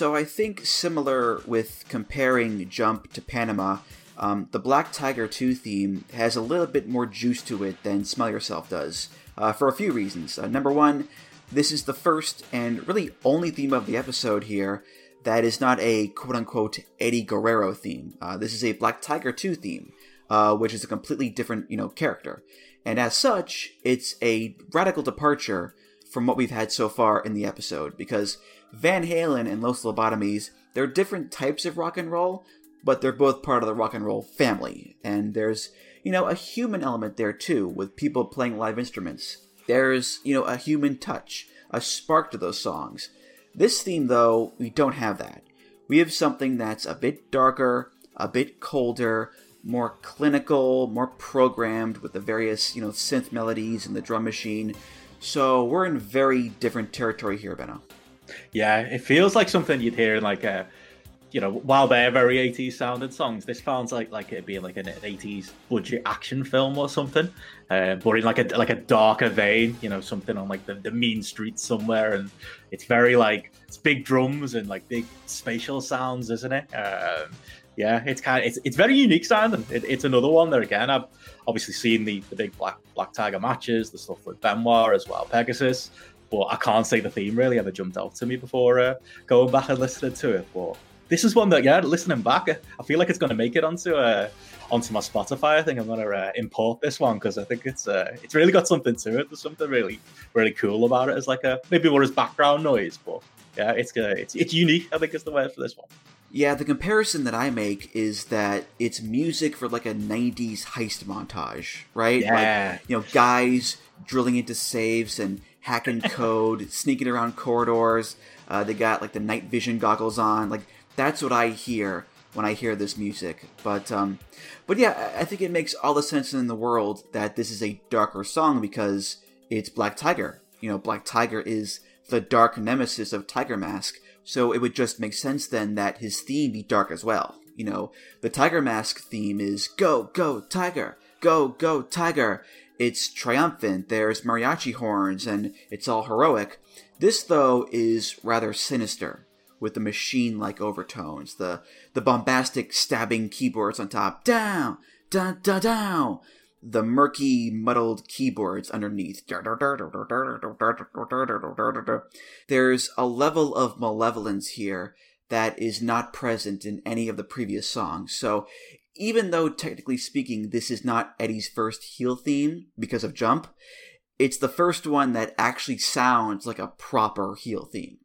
So I think similar with comparing Jump to Panama, um, the Black Tiger 2 theme has a little bit more juice to it than Smell Yourself does, uh, for a few reasons. Uh, number one, this is the first and really only theme of the episode here that is not a quote unquote Eddie Guerrero theme. Uh, this is a Black Tiger 2 theme, uh, which is a completely different, you know, character. And as such, it's a radical departure from what we've had so far in the episode, because Van Halen and Los Lobotomys, they're different types of rock and roll, but they're both part of the rock and roll family. And there's, you know, a human element there too, with people playing live instruments. There's, you know, a human touch, a spark to those songs. This theme, though, we don't have that. We have something that's a bit darker, a bit colder, more clinical, more programmed with the various, you know, synth melodies and the drum machine. So we're in very different territory here, Benno. Yeah, it feels like something you'd hear in like a, you know, while they're very 80s sounding songs, this sounds like like it'd be like an 80s budget action film or something, uh, but in like a like a darker vein, you know, something on like the, the mean streets somewhere, and it's very like it's big drums and like big spatial sounds, isn't it? Um, yeah, it's kind of it's, it's very unique sounding. It, it's another one there again. I've obviously seen the, the big black black tiger matches, the stuff with Benoit as well, Pegasus, but I can't say the theme really ever jumped out to me before uh, going back and listening to it. But this is one that yeah, listening back, I feel like it's going to make it onto uh, onto my Spotify. I think I'm going to uh, import this one because I think it's uh, it's really got something to it. There's something really really cool about it. It's like a maybe more as background noise, but yeah, it's uh, it's it's unique. I think is the word for this one. Yeah, the comparison that I make is that it's music for like a 90s heist montage, right? Yeah. Like, you know, guys drilling into safes and hacking code, sneaking around corridors. Uh, they got like the night vision goggles on. Like, that's what I hear when I hear this music. But, um, but yeah, I think it makes all the sense in the world that this is a darker song because it's Black Tiger. You know, Black Tiger is the dark nemesis of Tiger Mask. So it would just make sense then that his theme be dark as well. You know, the Tiger Mask theme is Go, Go, Tiger! Go, Go, Tiger! It's triumphant, there's mariachi horns, and it's all heroic. This, though, is rather sinister, with the machine like overtones, the, the bombastic stabbing keyboards on top. Down! da da down, the murky, muddled keyboards underneath. There's a level of malevolence here that is not present in any of the previous songs. So even though technically speaking this is not Eddie's first heel theme because of Jump, it's the first one that actually sounds like a proper heel theme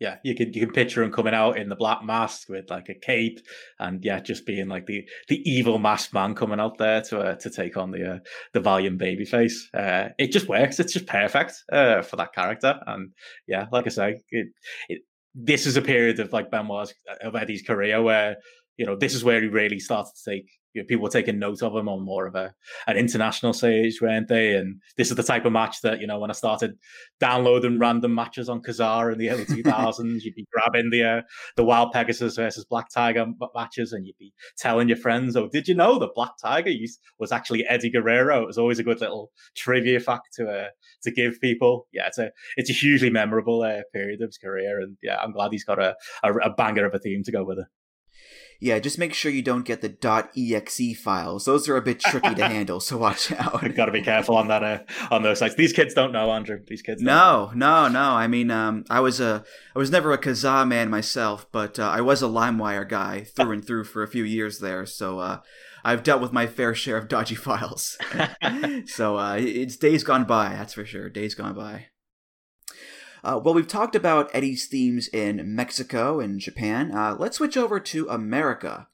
yeah, you can you can picture him coming out in the black mask with like a cape, and yeah, just being like the the evil masked man coming out there to uh, to take on the uh, the valiant babyface. Uh, it just works. It's just perfect uh, for that character, and yeah, like I say, it, it, this is a period of like Benoit's of Eddie's career where you know this is where he really started to take you know, people were taking note of him on more of a an international stage, weren't they? And this is the type of match that you know when I started downloading random matches on Kazaa in the early 2000s, you'd be grabbing the uh, the Wild Pegasus versus Black Tiger matches, and you'd be telling your friends, "Oh, did you know that Black Tiger was actually Eddie Guerrero?" It was always a good little trivia fact to uh, to give people. Yeah, it's a it's a hugely memorable uh, period of his career, and yeah, I'm glad he's got a, a, a banger of a theme to go with it yeah, just make sure you don't get the .exe files. Those are a bit tricky to handle, so watch out. Got to be careful on that uh, on those sites. These kids don't know, Andrew. These kids. No, know. no, no. I mean, um, I was a I was never a Kazaa man myself, but uh, I was a LimeWire guy through and through for a few years there. So uh, I've dealt with my fair share of dodgy files. so uh, it's days gone by, that's for sure. Days gone by. Uh, well, we've talked about Eddie's themes in Mexico and Japan. Uh, let's switch over to America.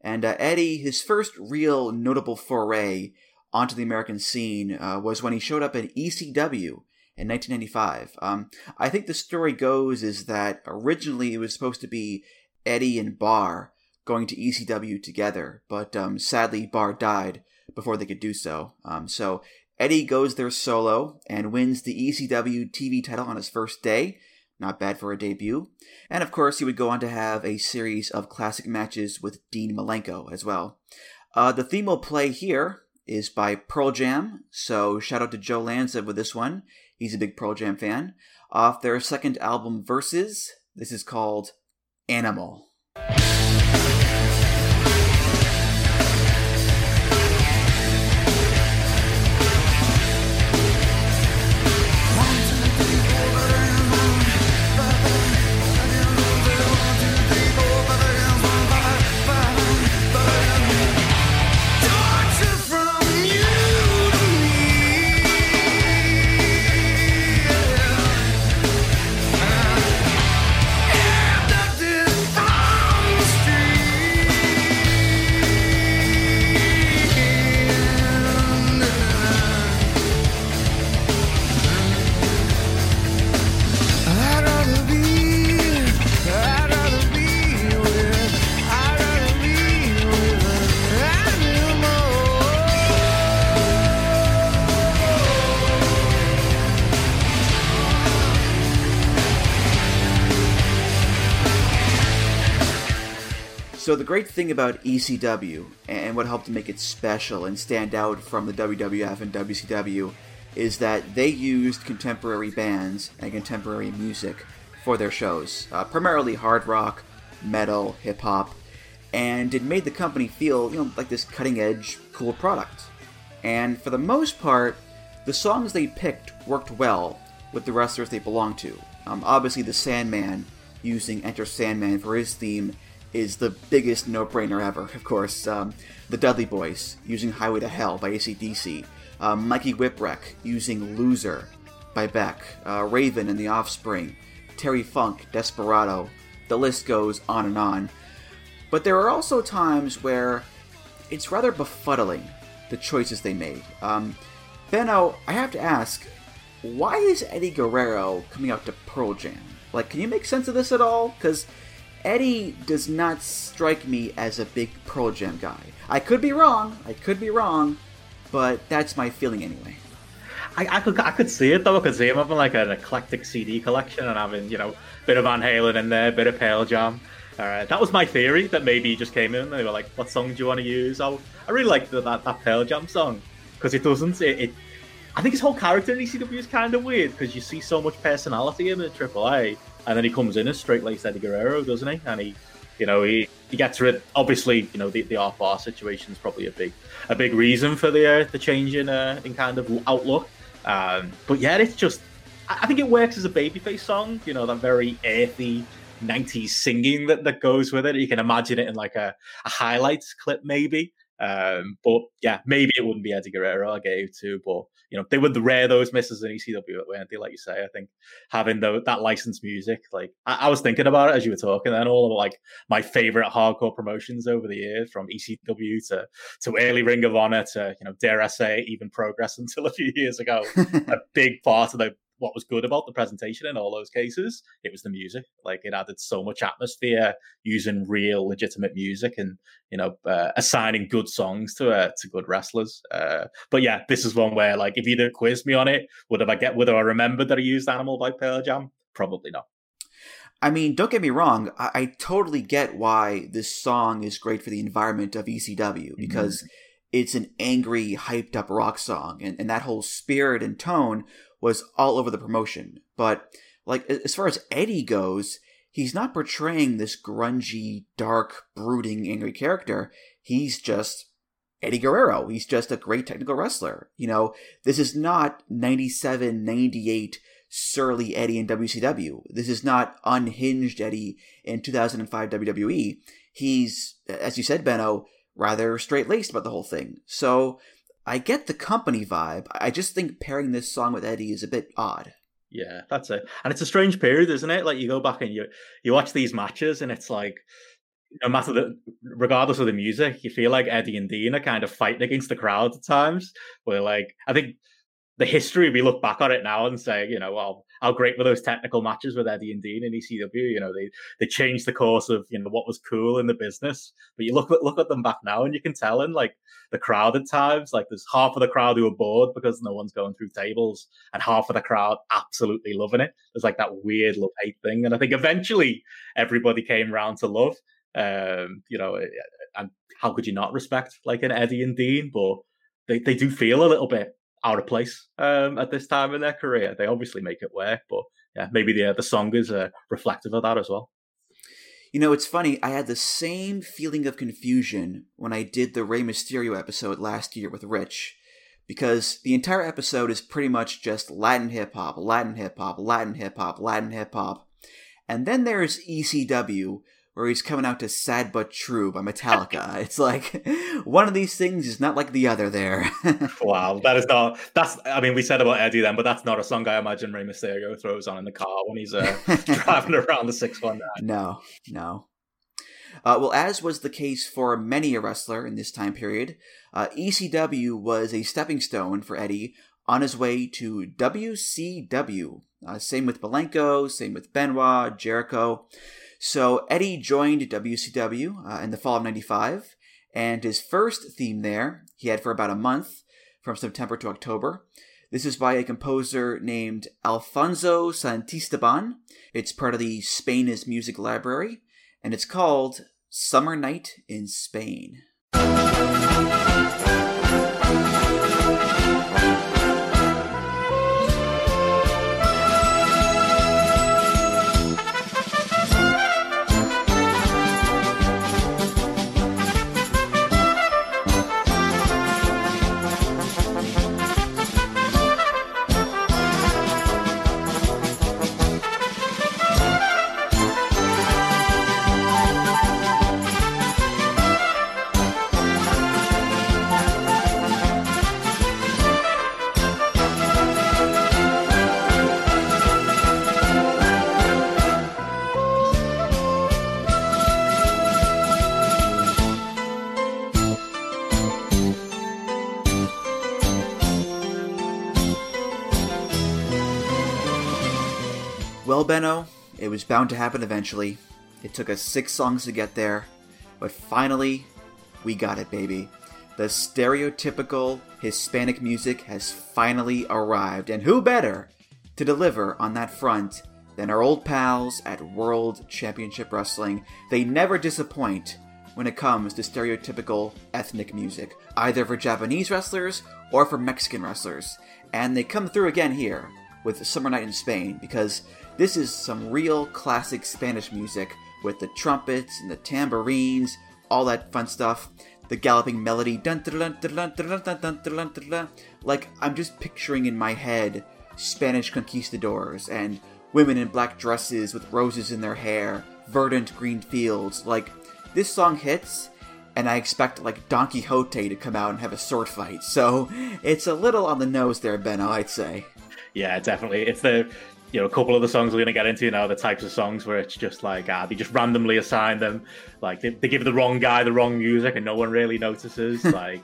And uh, Eddie, his first real notable foray onto the American scene uh, was when he showed up in ECW in 1995. Um, I think the story goes is that originally it was supposed to be Eddie and Barr going to ECW together, but um, sadly Barr died before they could do so. Um, so Eddie goes there solo and wins the ECW TV title on his first day. Not bad for a debut. And of course, he would go on to have a series of classic matches with Dean Malenko as well. Uh, the theme we'll play here is by Pearl Jam, so shout out to Joe Lanza with this one. He's a big Pearl Jam fan. Off their second album, Vs., this is called Animal. Great thing about ECW and what helped make it special and stand out from the WWF and WCW is that they used contemporary bands and contemporary music for their shows, uh, primarily hard rock, metal, hip hop, and it made the company feel, you know, like this cutting edge, cool product. And for the most part, the songs they picked worked well with the wrestlers they belonged to. Um, obviously, the Sandman using Enter Sandman for his theme is the biggest no brainer ever, of course. Um, the Dudley Boys using Highway to Hell by ACDC. Um, Mikey Whipwreck using Loser by Beck. Uh, Raven and the Offspring. Terry Funk, Desperado. The list goes on and on. But there are also times where it's rather befuddling the choices they made. Um, Benno, I have to ask, why is Eddie Guerrero coming out to Pearl Jam? Like, can you make sense of this at all? Because Eddie does not strike me as a big Pearl Jam guy. I could be wrong. I could be wrong, but that's my feeling anyway. I, I could I could see it though. I could see him having like an eclectic CD collection and having you know a bit of Van Halen in there, a bit of Pearl Jam. Uh, that was my theory. That maybe he just came in and they were like, "What song do you want to use?" I, I really like that that Pearl Jam song because it doesn't. It, it, I think his whole character in ECW is kind of weird because you see so much personality in the AAA, and then he comes in as straight laced Eddie Guerrero, doesn't he? And he, you know, he, he gets rid. Obviously, you know, the the Art Barr situation is probably a big a big reason for the uh, the change in uh, in kind of outlook. Um, but yeah, it's just I think it works as a babyface song. You know, that very earthy. 90s singing that, that goes with it. You can imagine it in like a, a highlights clip, maybe. Um, but yeah, maybe it wouldn't be Eddie Guerrero I gave to, but you know, they were the rare those misses in ECW, weren't they? Like you say, I think having the, that licensed music, like I, I, was thinking about it as you were talking, and all of like my favorite hardcore promotions over the years, from ECW to to early Ring of Honor to you know, dare I say, even Progress until a few years ago. a big part of the what was good about the presentation in all those cases it was the music like it added so much atmosphere using real legitimate music and you know uh, assigning good songs to uh, to good wrestlers uh, but yeah this is one where like if you'd quizzed me on it would have i get have i remembered that i used animal by pearl jam probably not I mean, don't get me wrong. I, I totally get why this song is great for the environment of ECW mm-hmm. because mm-hmm. It's an angry, hyped up rock song, and, and that whole spirit and tone was all over the promotion. But like as far as Eddie goes, he's not portraying this grungy, dark, brooding, angry character. He's just Eddie Guerrero. He's just a great technical wrestler. You know, this is not 97, 98 surly Eddie in WCW. This is not unhinged Eddie in 2005 WWE. He's, as you said, Benno, rather straight laced about the whole thing. So I get the company vibe. I just think pairing this song with Eddie is a bit odd. Yeah, that's it. And it's a strange period, isn't it? Like you go back and you you watch these matches, and it's like no matter the regardless of the music, you feel like Eddie and Dean are kind of fighting against the crowd at times. Where like I think the history we look back on it now and say, you know, well, how great were those technical matches with Eddie and Dean in ECW? You know, they they changed the course of you know what was cool in the business. But you look at look at them back now, and you can tell in like the crowd at times, like there's half of the crowd who are bored because no one's going through tables, and half of the crowd absolutely loving it. There's like that weird love hate thing, and I think eventually everybody came round to love. Um, you know, and how could you not respect like an Eddie and Dean? But they, they do feel a little bit out of place um, at this time in their career. They obviously make it work, but yeah, maybe the the song is uh, reflective of that as well. You know, it's funny, I had the same feeling of confusion when I did the Rey Mysterio episode last year with Rich, because the entire episode is pretty much just Latin hip hop, Latin hip hop, Latin hip hop, Latin hip hop. And then there's ECW, where he's coming out to Sad But True by Metallica. it's like one of these things is not like the other there. wow, that is not, that's, I mean, we said about Eddie then, but that's not a song I imagine Rey Mysterio throws on in the car when he's uh, driving around the 619. No, no. Uh, well, as was the case for many a wrestler in this time period, uh, ECW was a stepping stone for Eddie on his way to WCW. Uh, same with Malenko, same with Benoit, Jericho. So Eddie joined WCW uh, in the fall of 95, and his first theme there he had for about a month, from September to October. This is by a composer named Alfonso Santisteban. It's part of the Spain is Music Library, and it's called Summer Night in Spain. Was bound to happen eventually. It took us six songs to get there, but finally, we got it, baby. The stereotypical Hispanic music has finally arrived, and who better to deliver on that front than our old pals at World Championship Wrestling? They never disappoint when it comes to stereotypical ethnic music, either for Japanese wrestlers or for Mexican wrestlers. And they come through again here with Summer Night in Spain because this is some real classic Spanish music with the trumpets and the tambourines, all that fun stuff. The galloping melody, like I'm just picturing in my head Spanish conquistadors and women in black dresses with roses in their hair, verdant green fields. Like this song hits, and I expect like Don Quixote to come out and have a sword fight. So it's a little on the nose there, Benno, I'd say. Yeah, definitely. It's the you know, a couple of the songs we're going to get into now, the types of songs where it's just like, ah, they just randomly assign them. Like, they, they give the wrong guy the wrong music and no one really notices. like,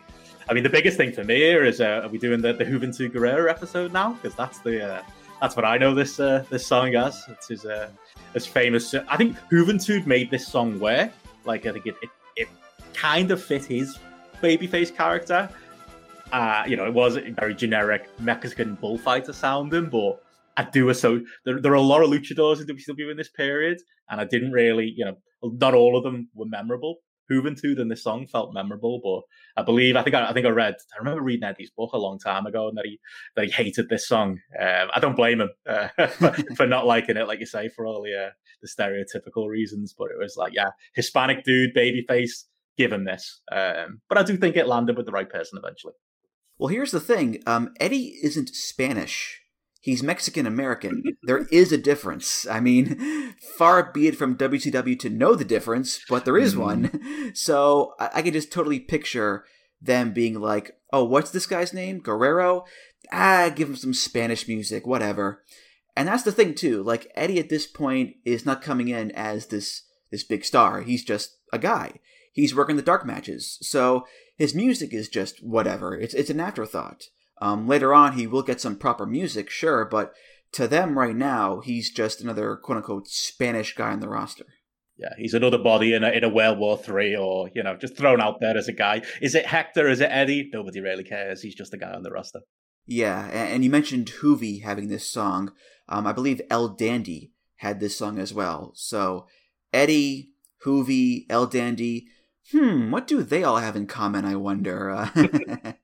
I mean, the biggest thing for me here is, uh, are we doing the, the Juventud Guerrera episode now? Because that's the, uh, that's what I know this, uh, this song as. It's his, uh, his famous, I think Juventud made this song work. Like, I think it, it, it kind of fit his babyface character. Uh, you know, it was very generic Mexican bullfighter sounding, but I do so. There, there are a lot of luchadors in WCW in this period, and I didn't really, you know, not all of them were memorable. Juventud in this song felt memorable, but I believe I think I, I, think I read I remember reading Eddie's book a long time ago, and that he that he hated this song. Um, I don't blame him uh, for, for, not liking it, like you say, for all the uh, the stereotypical reasons. But it was like, yeah, Hispanic dude, babyface, give him this. Um, but I do think it landed with the right person eventually. Well, here's the thing: um, Eddie isn't Spanish he's Mexican American. there is a difference. I mean, far be it from WCW to know the difference, but there is one. Mm-hmm. So I, I can just totally picture them being like, oh, what's this guy's name? Guerrero? Ah, give him some Spanish music, whatever. And that's the thing too. Like Eddie at this point is not coming in as this this big star. He's just a guy. He's working the dark matches. So his music is just whatever. It's it's an afterthought. Um, later on, he will get some proper music, sure, but to them right now, he's just another quote unquote Spanish guy on the roster. Yeah, he's another body in a, in a World War Three, or you know, just thrown out there as a guy. Is it Hector? Is it Eddie? Nobody really cares. He's just a guy on the roster. Yeah, and you mentioned Juvi having this song. Um, I believe El Dandy had this song as well. So Eddie, Juvi, El Dandy. Hmm, what do they all have in common? I wonder. Uh,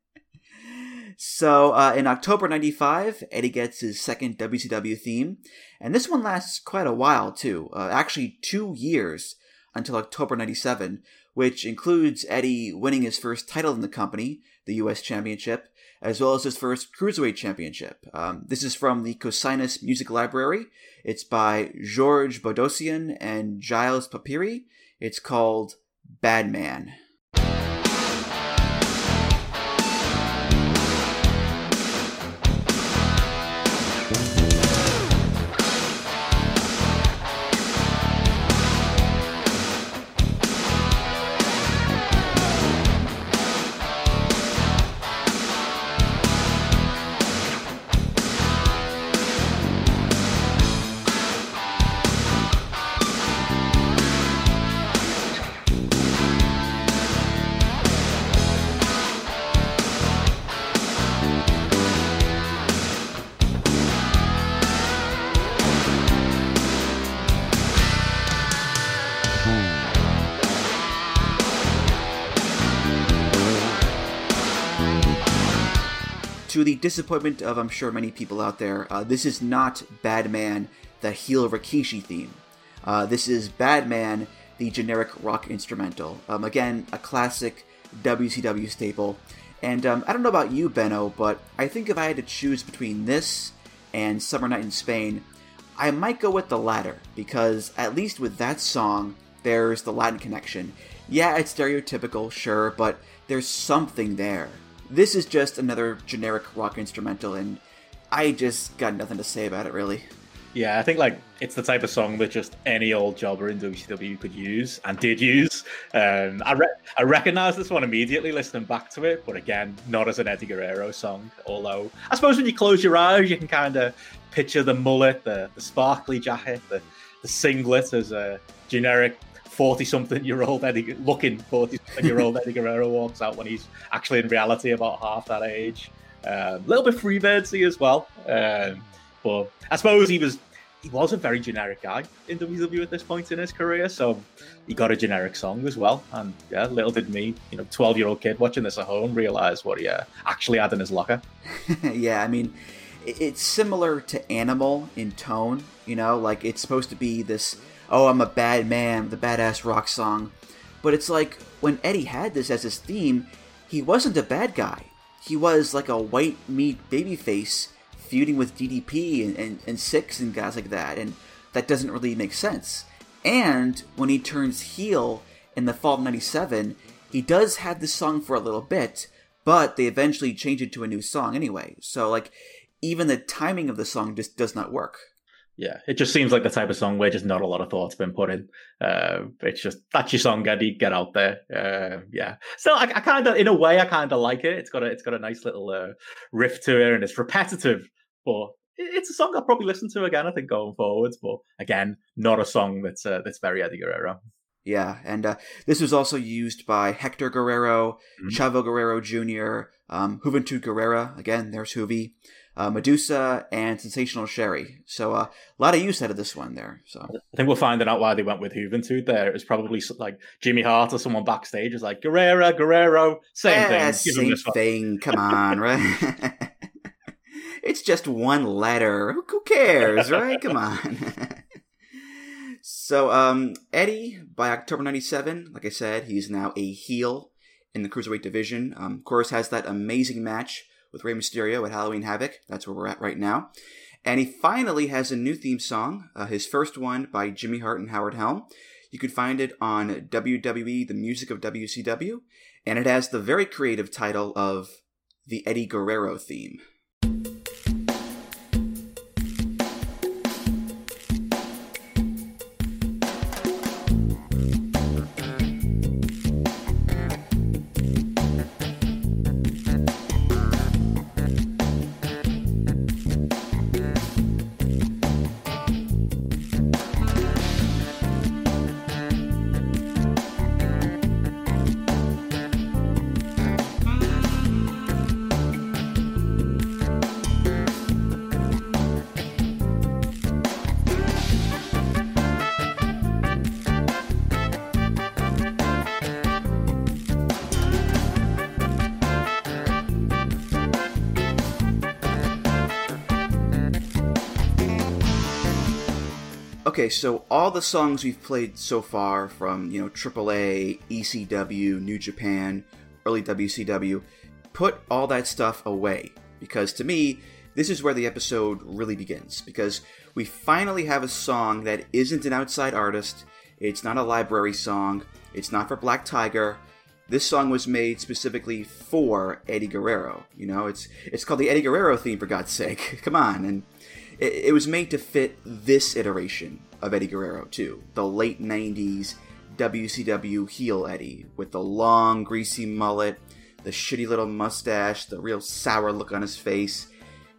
So uh, in October 95, Eddie gets his second WCW theme, and this one lasts quite a while too, uh, actually two years, until October 97, which includes Eddie winning his first title in the company, the U.S. Championship, as well as his first Cruiserweight Championship. Um, this is from the Cosinus Music Library. It's by George Bodossian and Giles Papiri. It's called Bad Man. To the disappointment of, I'm sure, many people out there, uh, this is not Bad Man, the heel Rikishi theme. Uh, this is Bad Man, the generic rock instrumental. Um, again, a classic WCW staple. And um, I don't know about you, Benno, but I think if I had to choose between this and Summer Night in Spain, I might go with the latter, because at least with that song, there's the Latin connection. Yeah, it's stereotypical, sure, but there's something there. This is just another generic rock instrumental, and I just got nothing to say about it, really. Yeah, I think like it's the type of song that just any old jobber in WCW could use and did use. Um, I re- I recognize this one immediately listening back to it, but again, not as an Eddie Guerrero song. Although I suppose when you close your eyes, you can kind of picture the mullet, the, the sparkly jacket, the, the singlet as a generic 40 something year old Eddie, looking 40 something year old Eddie Guerrero walks out when he's actually in reality about half that age. A um, little bit freebirdsy as well. Um, but I suppose he was he was a very generic guy in WWE at this point in his career, so he got a generic song as well. And yeah, little did me, you know, twelve year old kid watching this at home realize what he uh, actually had in his locker. yeah, I mean, it's similar to Animal in tone. You know, like it's supposed to be this oh, I'm a bad man, the badass rock song. But it's like when Eddie had this as his theme, he wasn't a bad guy. He was like a white meat babyface feuding with DDP and, and, and Syxx and guys like that, and that doesn't really make sense. And when he turns heel in the fall of 97, he does have this song for a little bit, but they eventually change it to a new song anyway. So, like, even the timing of the song just does not work yeah, it just seems like the type of song where just not a lot of thought's been put in. Uh, it's just that's your song, Eddie. Get out there. Uh, yeah. So I, I kind of, in a way, I kind of like it. It's got a, it's got a nice little uh, riff to it, and it's repetitive, but it's a song I'll probably listen to again. I think going forwards, but again, not a song that's uh, that's very Eddie Guerrero. Yeah, and uh, this was also used by Hector Guerrero, mm-hmm. Chavo Guerrero Jr., um, Juventud Guerrera. Again, there's Juvi uh, Medusa, and Sensational Sherri. So uh, a lot of use out of this one there. So I think we're finding out why they went with Juventud there. It was probably like Jimmy Hart or someone backstage is like Guerrera, Guerrero, same yeah, thing. Same thing. Come on, right? it's just one letter. Who cares, right? Come on. so um, Eddie, by October '97, like I said, he's now a heel in the cruiserweight division. Um, of course, has that amazing match with Rey Mysterio at Halloween Havoc. That's where we're at right now. And he finally has a new theme song, uh, his first one by Jimmy Hart and Howard Helm. You can find it on WWE The Music of WCW, and it has the very creative title of The Eddie Guerrero Theme. So all the songs we've played so far from, you know, AAA, ECW, New Japan, early WCW, put all that stuff away. Because to me, this is where the episode really begins. Because we finally have a song that isn't an outside artist, it's not a library song, it's not for Black Tiger. This song was made specifically for Eddie Guerrero. You know, it's it's called the Eddie Guerrero theme for God's sake. Come on, and it, it was made to fit this iteration of Eddie Guerrero too, the late '90s WCW heel Eddie with the long greasy mullet, the shitty little mustache, the real sour look on his face,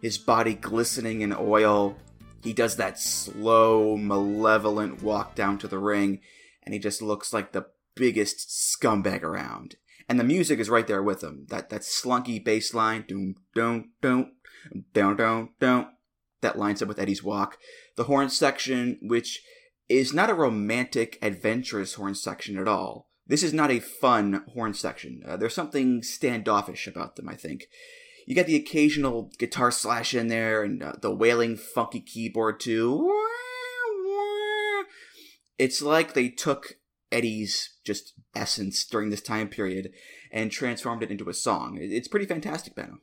his body glistening in oil. He does that slow, malevolent walk down to the ring, and he just looks like the biggest scumbag around. And the music is right there with him. That that slunky bass line, doom, doom, down, down, that lines up with Eddie's walk. The horn section, which is not a romantic, adventurous horn section at all. This is not a fun horn section. Uh, there's something standoffish about them, I think. You get the occasional guitar slash in there and uh, the wailing, funky keyboard, too. It's like they took Eddie's just essence during this time period and transformed it into a song. It's pretty fantastic, Benno.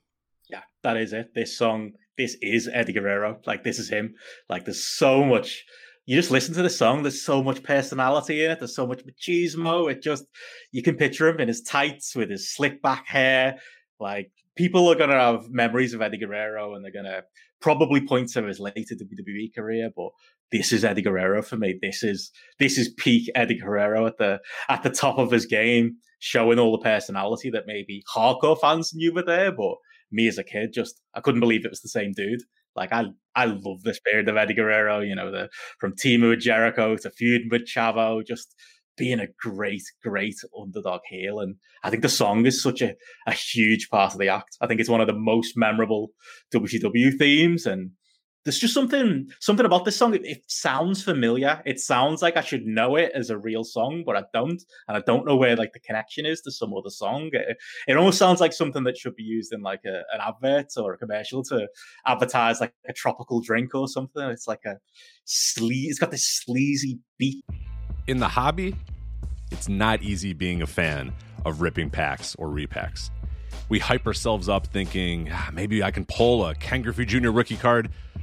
Yeah, that is it. This song, this is Eddie Guerrero. Like, this is him. Like, there's so much. You just listen to the song, there's so much personality in it. There's so much machismo. It just, you can picture him in his tights with his slick back hair. Like, people are to have memories of Eddie Guerrero and they're to probably point to his later WWE career, but this is Eddie Guerrero for me. This is this is peak Eddie Guerrero at the at the top of his game, showing all the personality that maybe hardcore fans knew were there, but me as a kid just I couldn't believe it was the same dude. Like I I love this period of Eddie Guerrero, you know, the from teaming with Jericho to feuding with Chavo, just being a great, great underdog heel. And I think the song is such a, a huge part of the act. I think it's one of the most memorable WCW themes. And there's just something something about this song. It, it, sounds familiar. It sounds like I should know it as a real song, but I don't, and I don't know where like the connection is to some other song. It, it almost sounds like something that should be used in like a, an advert or a commercial to advertise like a tropical drink or something. It's like a sleaze. It's got this sleazy beat in the hobby, it's not easy being a fan of ripping packs or repacks. We hype ourselves up thinking ah, maybe I can pull a Ken Griffey Jr. rookie card,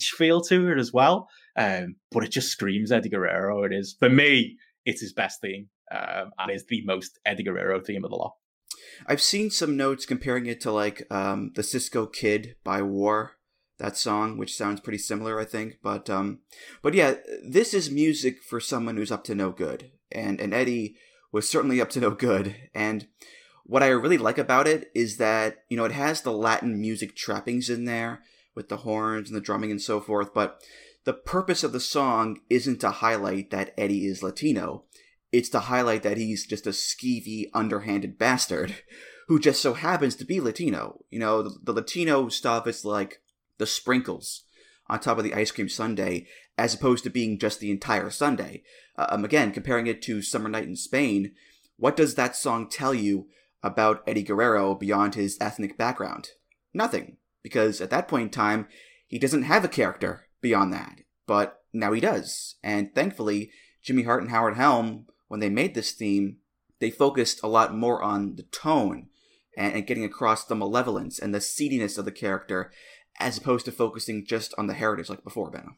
feel to it as well. Um, but it just screams Eddie Guerrero. It is for me, it's his best theme, um, and is the most Eddie Guerrero theme of the lot. I've seen some notes comparing it to like um, the Cisco Kid by War, that song, which sounds pretty similar, I think. But um, but yeah, this is music for someone who's up to no good, and and Eddie was certainly up to no good. And what I really like about it is that you know it has the Latin music trappings in there with the horns and the drumming and so forth, but the purpose of the song isn't to highlight that Eddie is Latino. It's to highlight that he's just a skeevy, underhanded bastard who just so happens to be Latino. You know, the, the Latino stuff is like the sprinkles on top of the ice cream sundae, as opposed to being just the entire sundae. Uh, um, again, comparing it to Summer Night in Spain, what does that song tell you about Eddie Guerrero beyond his ethnic background? Nothing because at that point in time, he doesn't have a character beyond that. But now he does. And thankfully, Jimmy Hart and Howard Helm, when they made this theme, they focused a lot more on the tone and, and getting across the malevolence and the seediness of the character as opposed to focusing just on the heritage like before, Benno.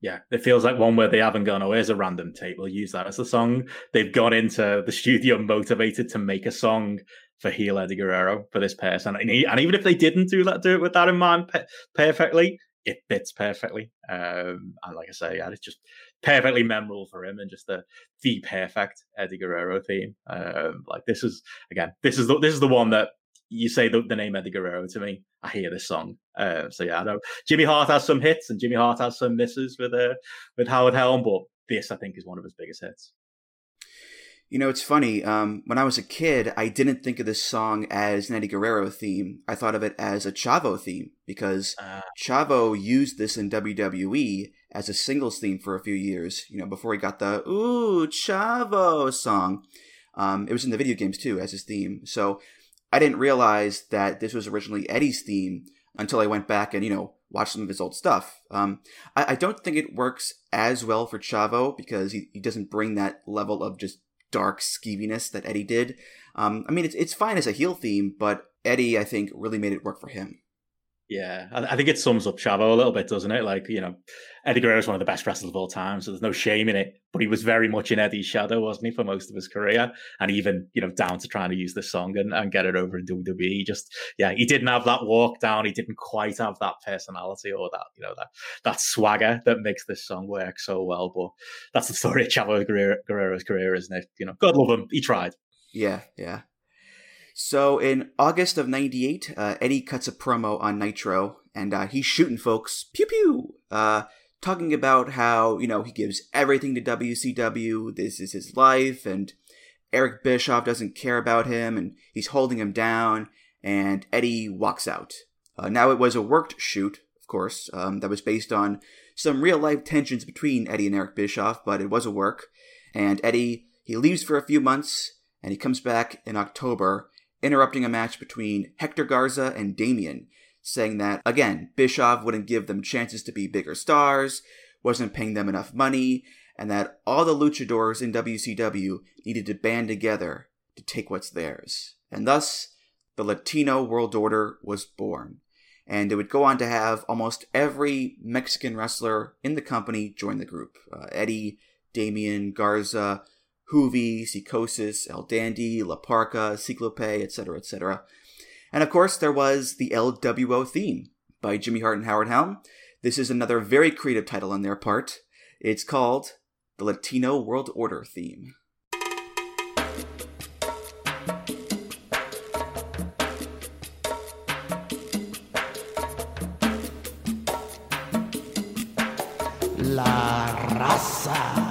Yeah, it feels like one where they haven't gone, oh, here's a random tape. We'll use that as a song. They've gone into the studio motivated to make a song for heel Eddie Guerrero for this person. And, he, and even if they didn't do that, do it with that in mind pe- perfectly, it fits perfectly. Um, and like I say, yeah, it's just perfectly memorable for him and just the the perfect Eddie Guerrero theme. Um, like this is again, this is the this is the one that you say the, the name Eddie Guerrero to me, I hear this song. Uh, so yeah, I know Jimmy Hart has some hits and Jimmy Hart has some misses with uh, with Howard Helm, but this I think is one of his biggest hits. You know, it's funny. Um, when I was a kid, I didn't think of this song as Eddie Guerrero theme. I thought of it as a Chavo theme because uh, Chavo used this in WWE as a singles theme for a few years. You know, before he got the "Ooh Chavo" song. Um, it was in the video games too as his theme. So I didn't realize that this was originally Eddie's theme until I went back and you know watched some of his old stuff. Um, I, I, don't think it works as well for Chavo because he, he doesn't bring that level of just dark skeeviness that Eddie did. Um, I mean, it's it's fine as a heel theme, but Eddie, I think, really made it work for him. Yeah, I, think it sums up Chavo a little bit, doesn't it? Like, you know, Eddie Guerrero is one of the best wrestlers of all time, so there's no shame in it. But he was very much in Eddie's shadow, wasn't he, for most of his career? And even, you know, down to trying to use this song and, and get it over in WWE. He just, yeah, he didn't have that walk down. He didn't quite have that personality or that, you know, that that swagger that makes this song work so well. But that's the story of Chavo Guerrero's career, isn't it? You know, God love him. He tried. Yeah, yeah. So in August of 98, uh, Eddie cuts a promo on Nitro and uh, he's shooting folks, pew pew, uh, talking about how, you know, he gives everything to WCW, this is his life, and Eric Bischoff doesn't care about him and he's holding him down, and Eddie walks out. Uh, now it was a worked shoot, of course, um, that was based on some real life tensions between Eddie and Eric Bischoff, but it was a work. And Eddie, he leaves for a few months and he comes back in October interrupting a match between Hector Garza and Damien, saying that, again, Bischoff wouldn't give them chances to be bigger stars, wasn't paying them enough money, and that all the luchadors in WCW needed to band together to take what's theirs. And thus, the Latino World Order was born. And it would go on to have almost every Mexican wrestler in the company join the group uh, Eddie, Damien, Garza, Juvi, Psychosis, El Dandy, La Parca, Cyclope, etc., etc. And of course, there was the LWO theme by Jimmy Hart and Howard Helm. This is another very creative title on their part. It's called the Latino World Order theme. La raza.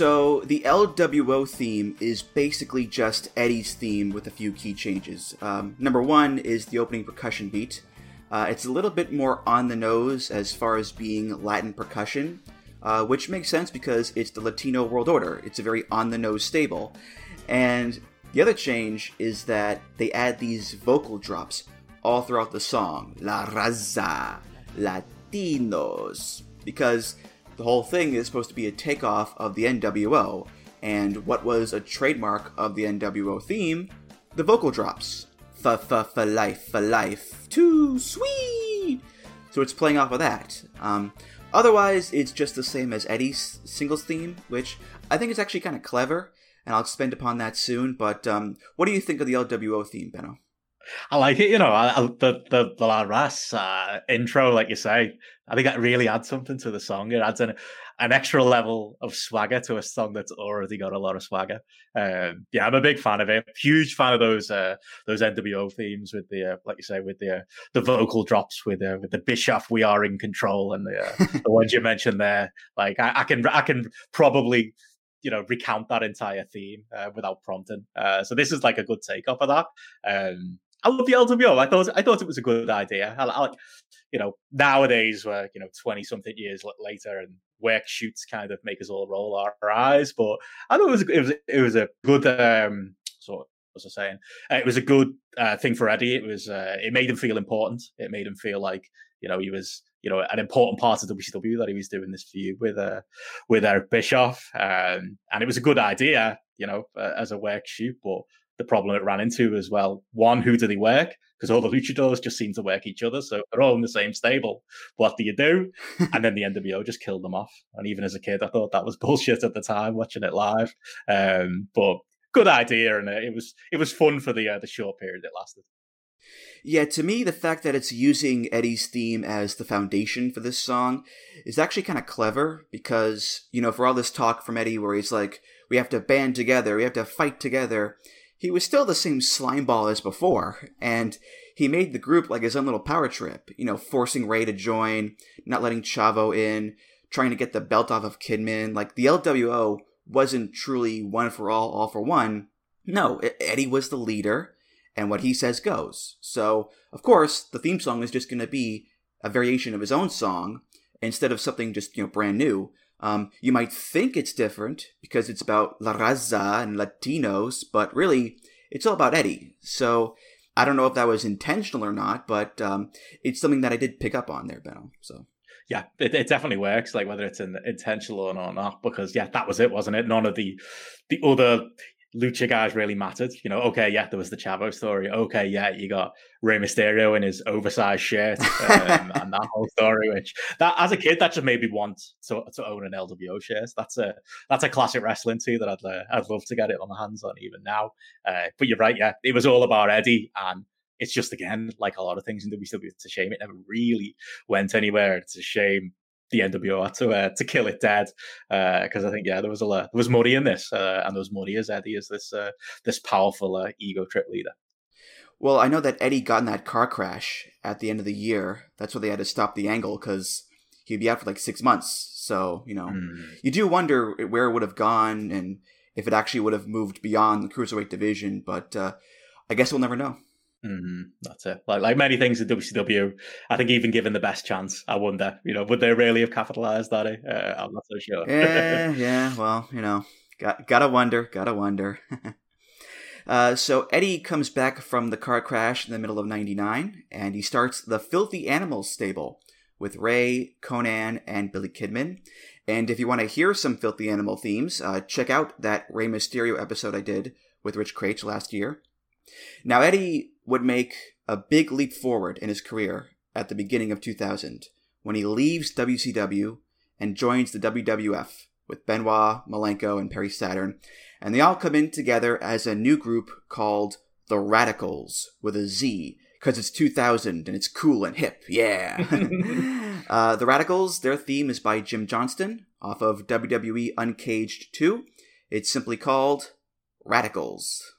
So the LWO theme is basically just Eddie's theme with a few key changes. Um, number one is the opening percussion beat. Uh, it's a little bit more on the nose as far as being Latin percussion, uh, which makes sense because it's the Latino world order. It's a very on the nose stable. And the other change is that they add these vocal drops all throughout the song. La raza, Latinos. Because the whole thing is supposed to be a takeoff of the NWO, and what was a trademark of the NWO theme? The vocal drops. Fa fa fa life fa life. Too sweet! So it's playing off of that. Um, otherwise, it's just the same as Eddie's singles theme, which I think is actually kind of clever, and I'll expand upon that soon. But um, what do you think of the LWO theme, Benno? I like it, you know, I, I, the the the La Raza uh, intro, like you say. I think that really adds something to the song. It adds an an extra level of swagger to a song that's already got a lot of swagger. Um, yeah, I'm a big fan of it. Huge fan of those uh, those NWO themes with the uh, like you say with the uh, the vocal drops with uh, with the Bischoff "We Are in Control" and the uh, the ones you mentioned there. Like I, I can I can probably you know recount that entire theme uh, without prompting. Uh, so this is like a good take off of that. Um, I love the LWO. I thought I thought it was a good idea. I, I like, you know, nowadays we're you know twenty something years later and work shoots kind of make us all roll our, eyes. But I thought it was it was it was a good um, sort. Was I saying? Uh, it was a good uh, thing for Eddie. It was uh, it made him feel important. It made him feel like you know he was you know an important part of WCW that he was doing this feud with uh, with Eric Bischoff, um, and it was a good idea, you know, uh, as a work shoot. But the problem it ran into as well. One, who do they work? Because all the luchadors just seem to work each other, so they're all in the same stable. What do you do? and then the NWO just killed them off. And even as a kid, I thought that was bullshit at the time watching it live. Um, but good idea, and it was it was fun for the uh, the short period it lasted. Yeah, to me, the fact that it's using Eddie's theme as the foundation for this song is actually kind of clever because, you know, for all this talk from Eddie where he's like, we have to band together, we have to fight together, he was still the same slimeball as before, and he made the group like his own little power trip, you know, forcing Rey to join, not letting Chavo in, trying to get the belt off of Kidman. Like, the LWO wasn't truly one for all, all for one. No, Eddie was the leader, and what he says goes. So, of course, the theme song is just going to be a variation of his own song instead of something just, you know, brand new. Um, you might think it's different because it's about La Raza and Latinos, but really, it's all about Eddie. So I don't know if that was intentional or not, but um, it's something that I did pick up on there, Benno. So yeah, it, it definitely works. Like whether it's intentional or not, because yeah, that was it, wasn't it? None of the the other lucha guys really mattered. You know, okay, yeah, there was the Chavo story. Okay, yeah, you got Rey Mysterio in his oversized shirt um, and that whole story. Which that as a kid, that just made me want to, to own an LWO shirt. That's a that's a classic wrestling too that I'd uh, I'd love to get it on my hands on even now. Uh, but you're right, yeah, it was all about Eddie and. It's just again like a lot of things in WCW. It's a shame it never really went anywhere. It's a shame the NWO to uh, to kill it dead because uh, I think yeah there was a lot, there was money in this uh, and there was money as Eddie as this uh, this powerful uh, ego trip leader. Well, I know that Eddie got in that car crash at the end of the year. That's why they had to stop the angle because he'd be out for like six months. So you know, mm. you do wonder where it would have gone and if it actually would have moved beyond the cruiserweight division. But uh, I guess we'll never know. Mm-hmm. That's it. Like like many things in WCW, I think even given the best chance, I wonder, you know, would they really have capitalized that? Eh? Uh, I'm not so sure. yeah, yeah. Well, you know, got gotta wonder, gotta wonder. uh, so Eddie comes back from the car crash in the middle of '99, and he starts the Filthy Animals stable with Rey, Konnan, and Billy Kidman. And if you want to hear some Filthy Animal themes, uh, check out that Rey Mysterio episode I did with Rich Kraetsch last year. Now, Eddie would make a big leap forward in his career at the beginning of 2000 when he leaves WCW and joins the WWF with Benoit, Malenko, and Perry Saturn. And they all come in together as a new group called The Radicals with a Z because it's 2000 and it's cool and hip. Yeah. uh, the Radicals, their theme is by Jim Johnston off of WWE Uncaged 2. It's simply called Radicals.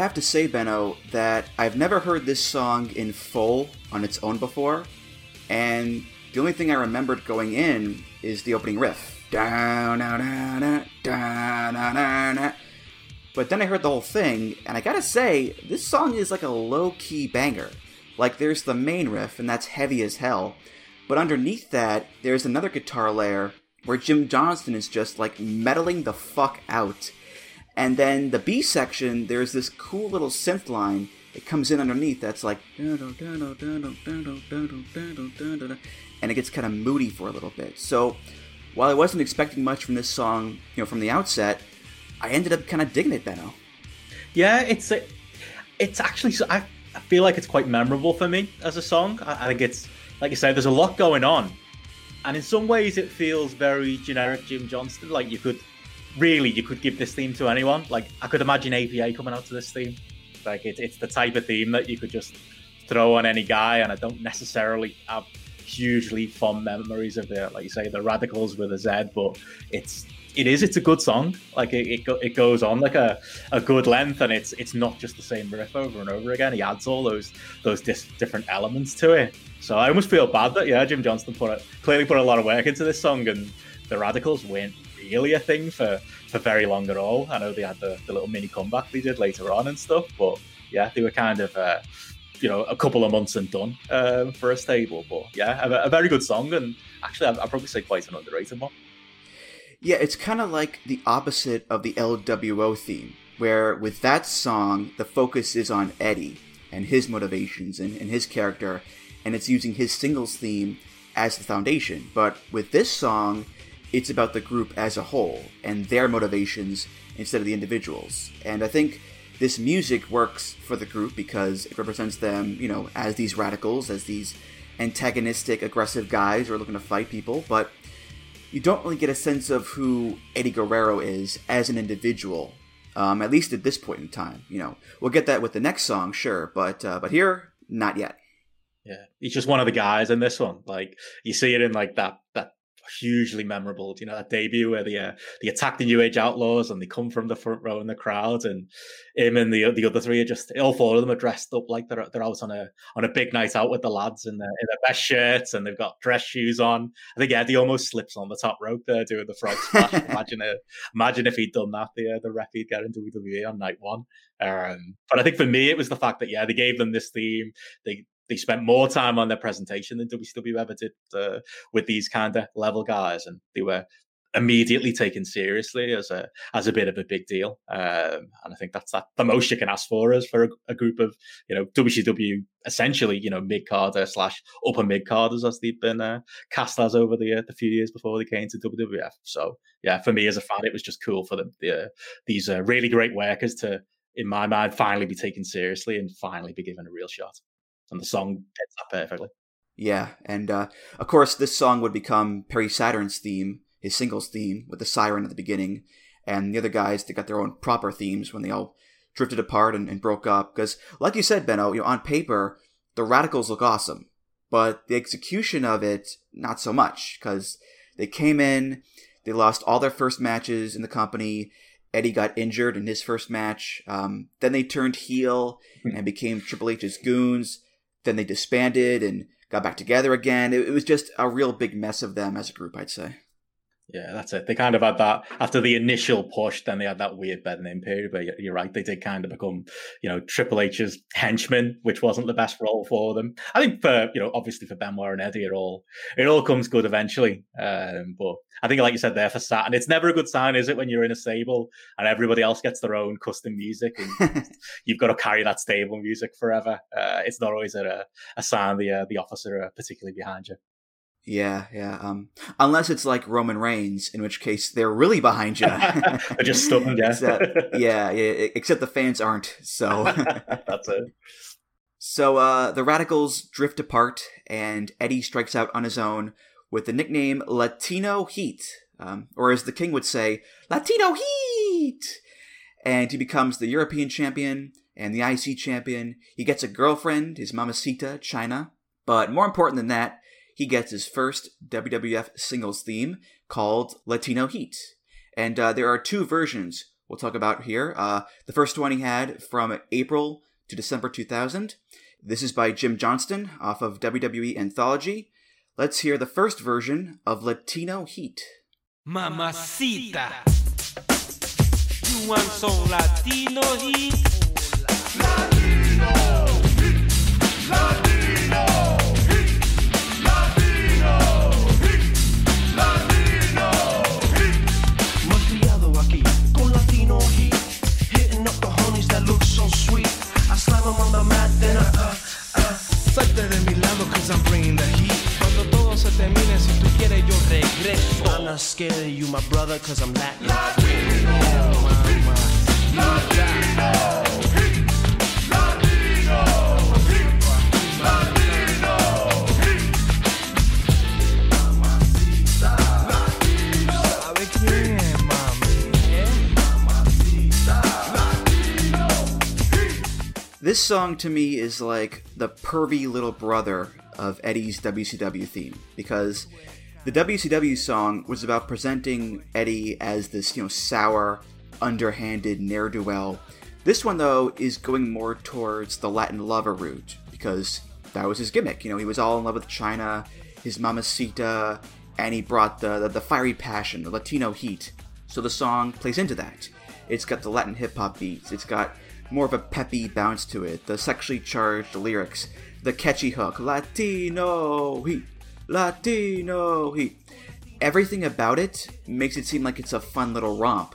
Have to say, Benno, that I've never heard this song in full on its own before, and the only thing I remembered going in is the opening riff. But then I heard the whole thing, and I gotta say, this song is like a low key banger. Like, there's the main riff, and that's heavy as hell, but underneath that, there's another guitar layer where Jim Johnston is just like meddling the fuck out and then the B section, there's this cool little synth line. It comes in underneath that's like, and it gets kind of moody for a little bit. So while I wasn't expecting much from this song, you know, from the outset, I ended up kind of digging it, Benno. Yeah, it's a, it's actually I, I feel like it's quite memorable for me as a song. I, I think it's like you said, there's a lot going on, and in some ways it feels very generic Jim Johnston. Like you could really you could give this theme to anyone. Like I could imagine APA coming out to this theme. Like it, it's the type of theme that you could just throw on any guy, and I don't necessarily have hugely fond memories of the like you say the Radicals with a Z, but it's it is it's a good song. Like it, it, it goes on like a, a good length, and it's it's not just the same riff over and over again. He adds all those those dis- different elements to it. So I almost feel bad that yeah, Jim Johnston put a, clearly put a lot of work into this song, and the Radicals went a thing for, for very long at all. I know they had the, the little mini comeback they did later on and stuff, but yeah, they were kind of, uh, you know, a couple of months and done um, for a stable. But yeah, a, a, very good song, and actually, I'd, I'd probably say quite an underrated one. Yeah, it's kind of like the opposite of the LWO theme, where with that song, the focus is on Eddie and his motivations and, and his character, and it's using his singles theme as the foundation. But with this song, it's about the group as a whole and their motivations instead of the individuals. And I think this music works for the group because it represents them, you know, as these radicals, as these antagonistic, aggressive guys who are looking to fight people, but you don't really get a sense of who Eddie Guerrero is as an individual, um, at least at this point in time. You know, we'll get that with the next song, sure, but uh, but here, not yet. Yeah, he's just one of the guys in this one. Like you see it in like that that hugely memorable. You know that debut where they uh, they attack the New Age Outlaws and they come from the front row in the crowd, and him and the the other three are just all four of them are dressed up like they're they're out on a on a big night out with the lads in their in their best shirts and they've got dress shoes on. I think Eddie almost slips on the top rope there doing the frog splash. imagine it, imagine if he'd done that, the uh, the ref he'd get into WWE on night one. Um, but I think for me, it was the fact that yeah, they gave them this theme. They they spent more time on their presentation than WCW ever did uh, with these kind of level guys, and they were immediately taken seriously as a as a bit of a big deal. Um, and I think that's that, the most you can ask for is for a, a group of you know WCW essentially you know mid carder slash upper mid carders as they've been uh, cast as over the uh, the few years before they came to WWF. So yeah, for me as a fan, it was just cool for them the, uh, these uh, really great workers to in my mind finally be taken seriously and finally be given a real shot and the song fits up perfectly. Yeah, and uh, of course, this song would become Perry Saturn's theme, his singles theme, with the siren at the beginning, and the other guys they got their own proper themes when they all drifted apart and, and broke up. Because, like you said, Benno, you know, on paper, the Radicals look awesome, but the execution of it, not so much. Because they came in, they lost all their first matches in the company. Eddie got injured in his first match. Um, then they turned heel and became Triple H's goons. Then they disbanded and got back together again. It, it was just a real big mess of them as a group, I'd say. Yeah, that's it. They kind of had that after the initial push, then they had that weird bed name period. But you're right, they did kind of become, you know, Triple H's henchmen, which wasn't the best role for them. I think for you know, obviously for Benoit and Eddie, it all it all comes good eventually. Um, but I think, like you said, there for Saturn, it's never a good sign, is it, when you're in a stable and everybody else gets their own custom music and you've got to carry that stable music forever. Uh, it's not always a, a sign the uh, the officer are particularly behind you. Yeah, yeah. Um, unless it's like Roman Reigns, in which case they're really behind you. they're just stubborn, yeah. except, yeah, yeah. Except the fans aren't. So that's it. So uh, the Radicals drift apart, and Eddie strikes out on his own with the nickname Latino Heat, um, or as the King would say, Latino Heat. And he becomes the European champion and the IC champion. He gets a girlfriend, his Mamacita, Chyna. But more important than that, he gets his first WWF singles theme called Latino Heat. And uh, there are two versions we'll talk about here. Uh, the first one he had from April to December 2000. This is by Jim Johnston off of WWE Anthology. Let's hear the first version of Latino Heat. Mamacita, you want some Latino heat? Latino on the mat, then uh, uh, uh. Salte de mi lado, cause I'm bringing the heat. Cuando todo se termine, si tú quieres, yo regreso. I'm not scared of you, my brother, cause I'm Latin. Latino, mama. Latino. This song to me is like the pervy little brother of Eddie's WCW theme because the WCW song was about presenting Eddie as this, you know, sour, underhanded ne'er do well. This one, though, is going more towards the Latin lover route because that was his gimmick. You know, he was all in love with Chyna, his mamacita, and he brought the, the, the fiery passion, the Latino heat. So the song plays into that. It's got the Latin hip hop beats, it's got more of a peppy bounce to it, the sexually charged lyrics, the catchy hook, Latino heat, Latino heat. Everything about it makes it seem like it's a fun little romp.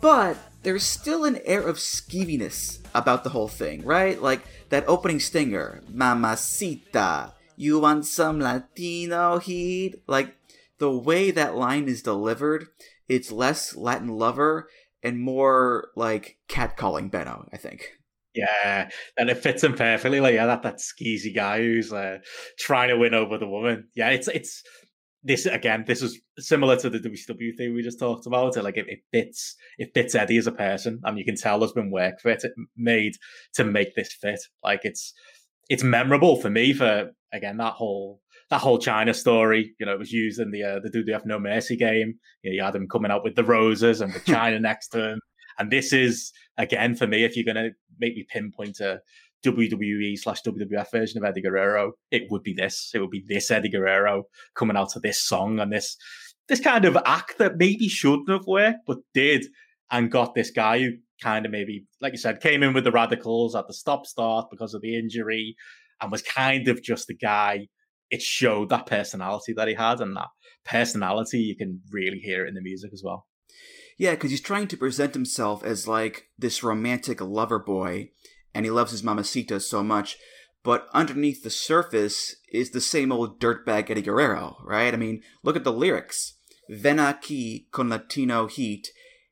But there's still an air of skeeviness about the whole thing, right? Like that opening stinger, Mamacita, you want some Latino heat? Like the way that line is delivered, it's less Latin lover and more like catcalling Benno, I think. Yeah, and it fits him perfectly. Like, yeah, that that skeezy guy who's uh, trying to win over the woman. Yeah, it's it's this again. This is similar to the WCW thing we just talked about. Like it, it fits it fits Eddie as a person, and you can tell there's been work for it made to make this fit. Like it's it's memorable for me for again that whole that whole Chyna story, you know, it was used in the uh, the Have No Mercy game. You, know, you had him coming out with the roses and with Chyna next to him. And this is again for me, if you're going to make me pinpoint a WWE slash WWF version of Eddie Guerrero, it would be this. It would be this Eddie Guerrero coming out to this song and this this kind of act that maybe shouldn't have worked, but did, and got this guy who kind of maybe, like you said, came in with the radicals at the stop start because of the injury and was kind of just a guy it showed that personality that he had, and that personality you can really hear it in the music as well. Yeah, because he's trying to present himself as like this romantic lover boy, and he loves his mamacita so much. But underneath the surface is the same old dirtbag Eddie Guerrero, right? I mean, look at the lyrics. Ven aquí con Latino heat,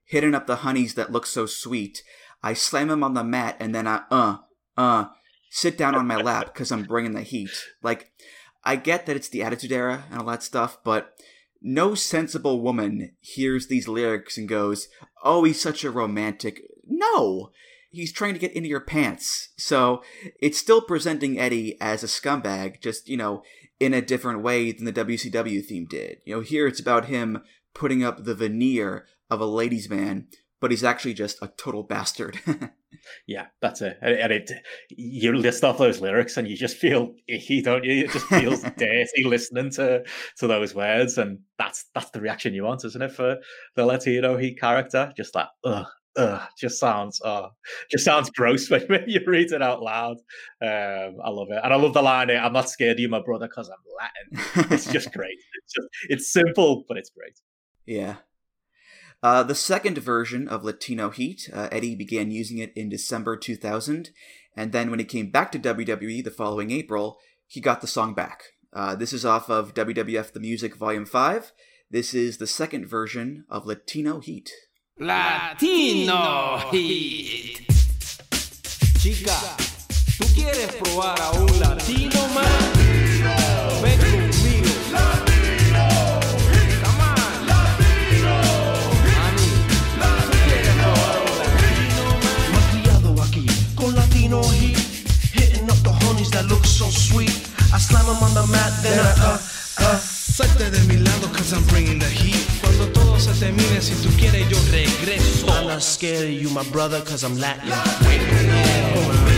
hitting up the honeys that look so sweet. I slam him on the mat and then I, uh, uh, sit down on my lap because I'm bringing the heat. Like, I get that it's the Attitude Era and all that stuff, but no sensible woman hears these lyrics and goes, "Oh, he's such a romantic." No, he's trying to get into your pants. So it's still presenting Eddie as a scumbag, just you know, in a different way than the WCW theme did. You know, here it's about him putting up the veneer of a ladies' man, but he's actually just a total bastard. yeah, that's it. And it, you list off those lyrics, and you just feel icky, don't you? It just feels dirty listening to to those words, and that's that's the reaction you want, isn't it, for the Latino Heat character? Just that, ugh, ugh, just sounds, oh, just sounds gross when, when you read it out loud. Um, I love it, and I love the line. I'm not scared of you, my brother, because I'm Latin. It's just great. It's just, it's simple, but it's great. Yeah. Uh, the second version of Latino Heat, uh, Eddie began using it in December 2000, and then when he came back to WWE the following April, he got the song back. Uh, this is off of WWF The Music Volume 5. This is the second version of Latino Heat. Latino Heat. Chica, ¿tú quieres probar a un latino más? So sweet. I slam them on the mat, then I, uh, uh. Salte de mi lado, cause I'm bringing the heat. Cuando todo se termine, si tú quieres, yo regreso. I'm not scared of you, my brother, cause I'm Latin. Conmigo.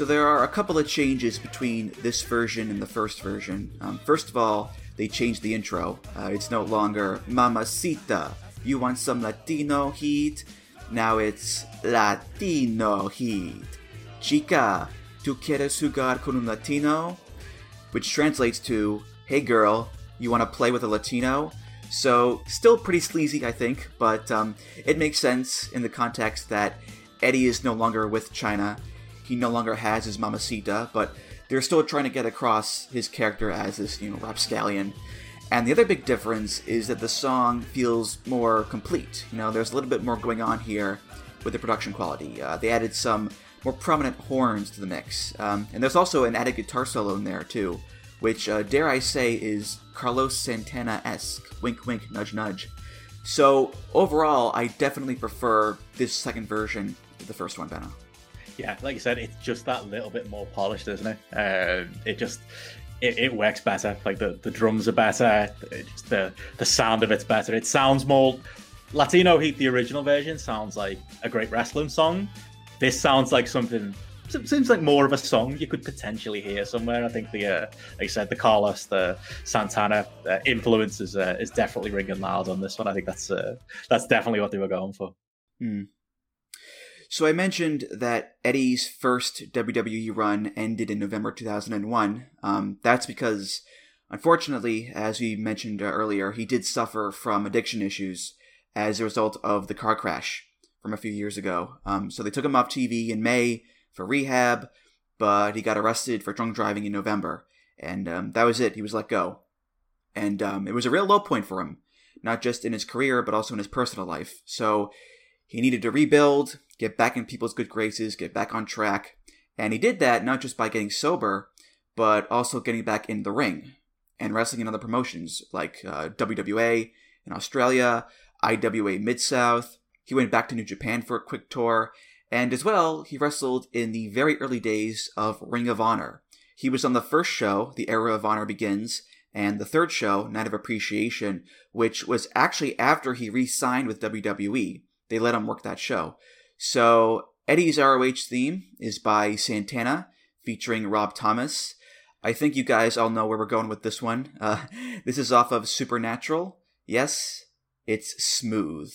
So there are a couple of changes between this version and the first version. Um, first of all, they changed the intro. Uh, it's no longer Mamacita, you want some Latino heat? Now it's Latino heat. Chica, ¿tú quieres jugar con un Latino? Which translates to, hey girl, you want to play with a Latino? So, still pretty sleazy, I think, but um, it makes sense in the context that Eddie is no longer with Chyna he no longer has his mamacita, but they're still trying to get across his character as this, you know, rapscallion. And the other big difference is that the song feels more complete. You know, there's a little bit more going on here with the production quality. Uh, they added some more prominent horns to the mix. Um, and there's also an added guitar solo in there, too, which, uh, dare I say, is Carlos Santana esque. Wink, wink, nudge, nudge. So, overall, I definitely prefer this second version to the first one, Benno yeah, like you said, it's just that little bit more polished, isn't it? Uh, it just it, it, works better. Like the, the drums are better, just the the sound of it's better. It sounds more Latino Heat. The original version sounds like a great wrestling song. This sounds like something. Seems like more of a song you could potentially hear somewhere. I think the, uh, like I said, the Carlos, the Santana uh, influence is uh, is definitely ringing loud on this one. I think that's uh, that's definitely what they were going for. Mm. So I mentioned that Eddie's first WWE run ended in November 2001. Um, that's because, unfortunately, as we mentioned earlier, he did suffer from addiction issues as a result of the car crash from a few years ago. Um, so they took him off TV in May for rehab, but he got arrested for drunk driving in November, and um, that was it. He was let go, and um, it was a real low point for him, not just in his career but also in his personal life. So he needed to rebuild, get back in people's good graces, get back on track. And he did that not just by getting sober, but also getting back in the ring and wrestling in other promotions like uh, WWA in Australia, IWA Mid South. He went back to New Japan for a quick tour. And as well, he wrestled in the very early days of Ring of Honor. He was on the first show, The Era of Honor Begins, and the third show, Night of Appreciation, which was actually after he re signed with WWE they let him work that show. So Eddie's ROH theme is by Santana, featuring Rob Thomas. I think you guys all know where we're going with this one. Uh, this is off of Supernatural. Yes, it's smooth.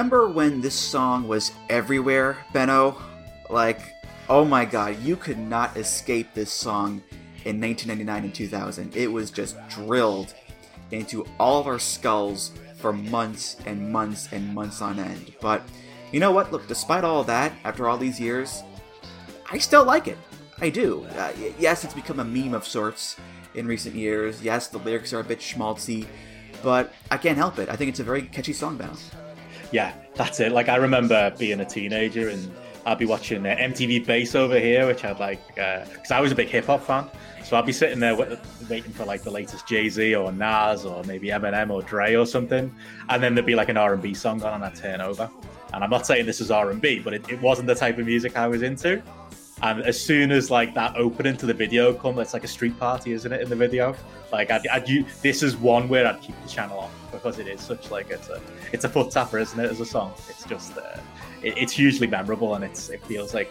Remember when this song was everywhere, Benno? Like, oh my god, you could not escape this song in 1999 and 2000. It was just drilled into all of our skulls for months and months and months on end. But you know what? Look, despite all that, after all these years, I still like it. I do. Uh, yes, it's become a meme of sorts in recent years. Yes, the lyrics are a bit schmaltzy, but I can't help it. I think it's a very catchy song, Benno. Yeah, that's it. Like I remember being a teenager and I'd be watching uh, MTV Base over here, which I'd like because uh, I was a big hip hop fan. So I'd be sitting there waiting for like the latest Jay Z or Nas or maybe Eminem or Dre or something, and then there'd be like an R and B song on, and I'd turn over. And I'm not saying this is R and B, but it, it wasn't the type of music I was into. And as soon as like that opening to the video come, it's like a street party, isn't it? In the video, like I'd, I'd this is one where I'd keep the channel on because it is such like it's a it's a foot tapper, isn't it? As a song, it's just uh, it, it's hugely memorable and it's it feels like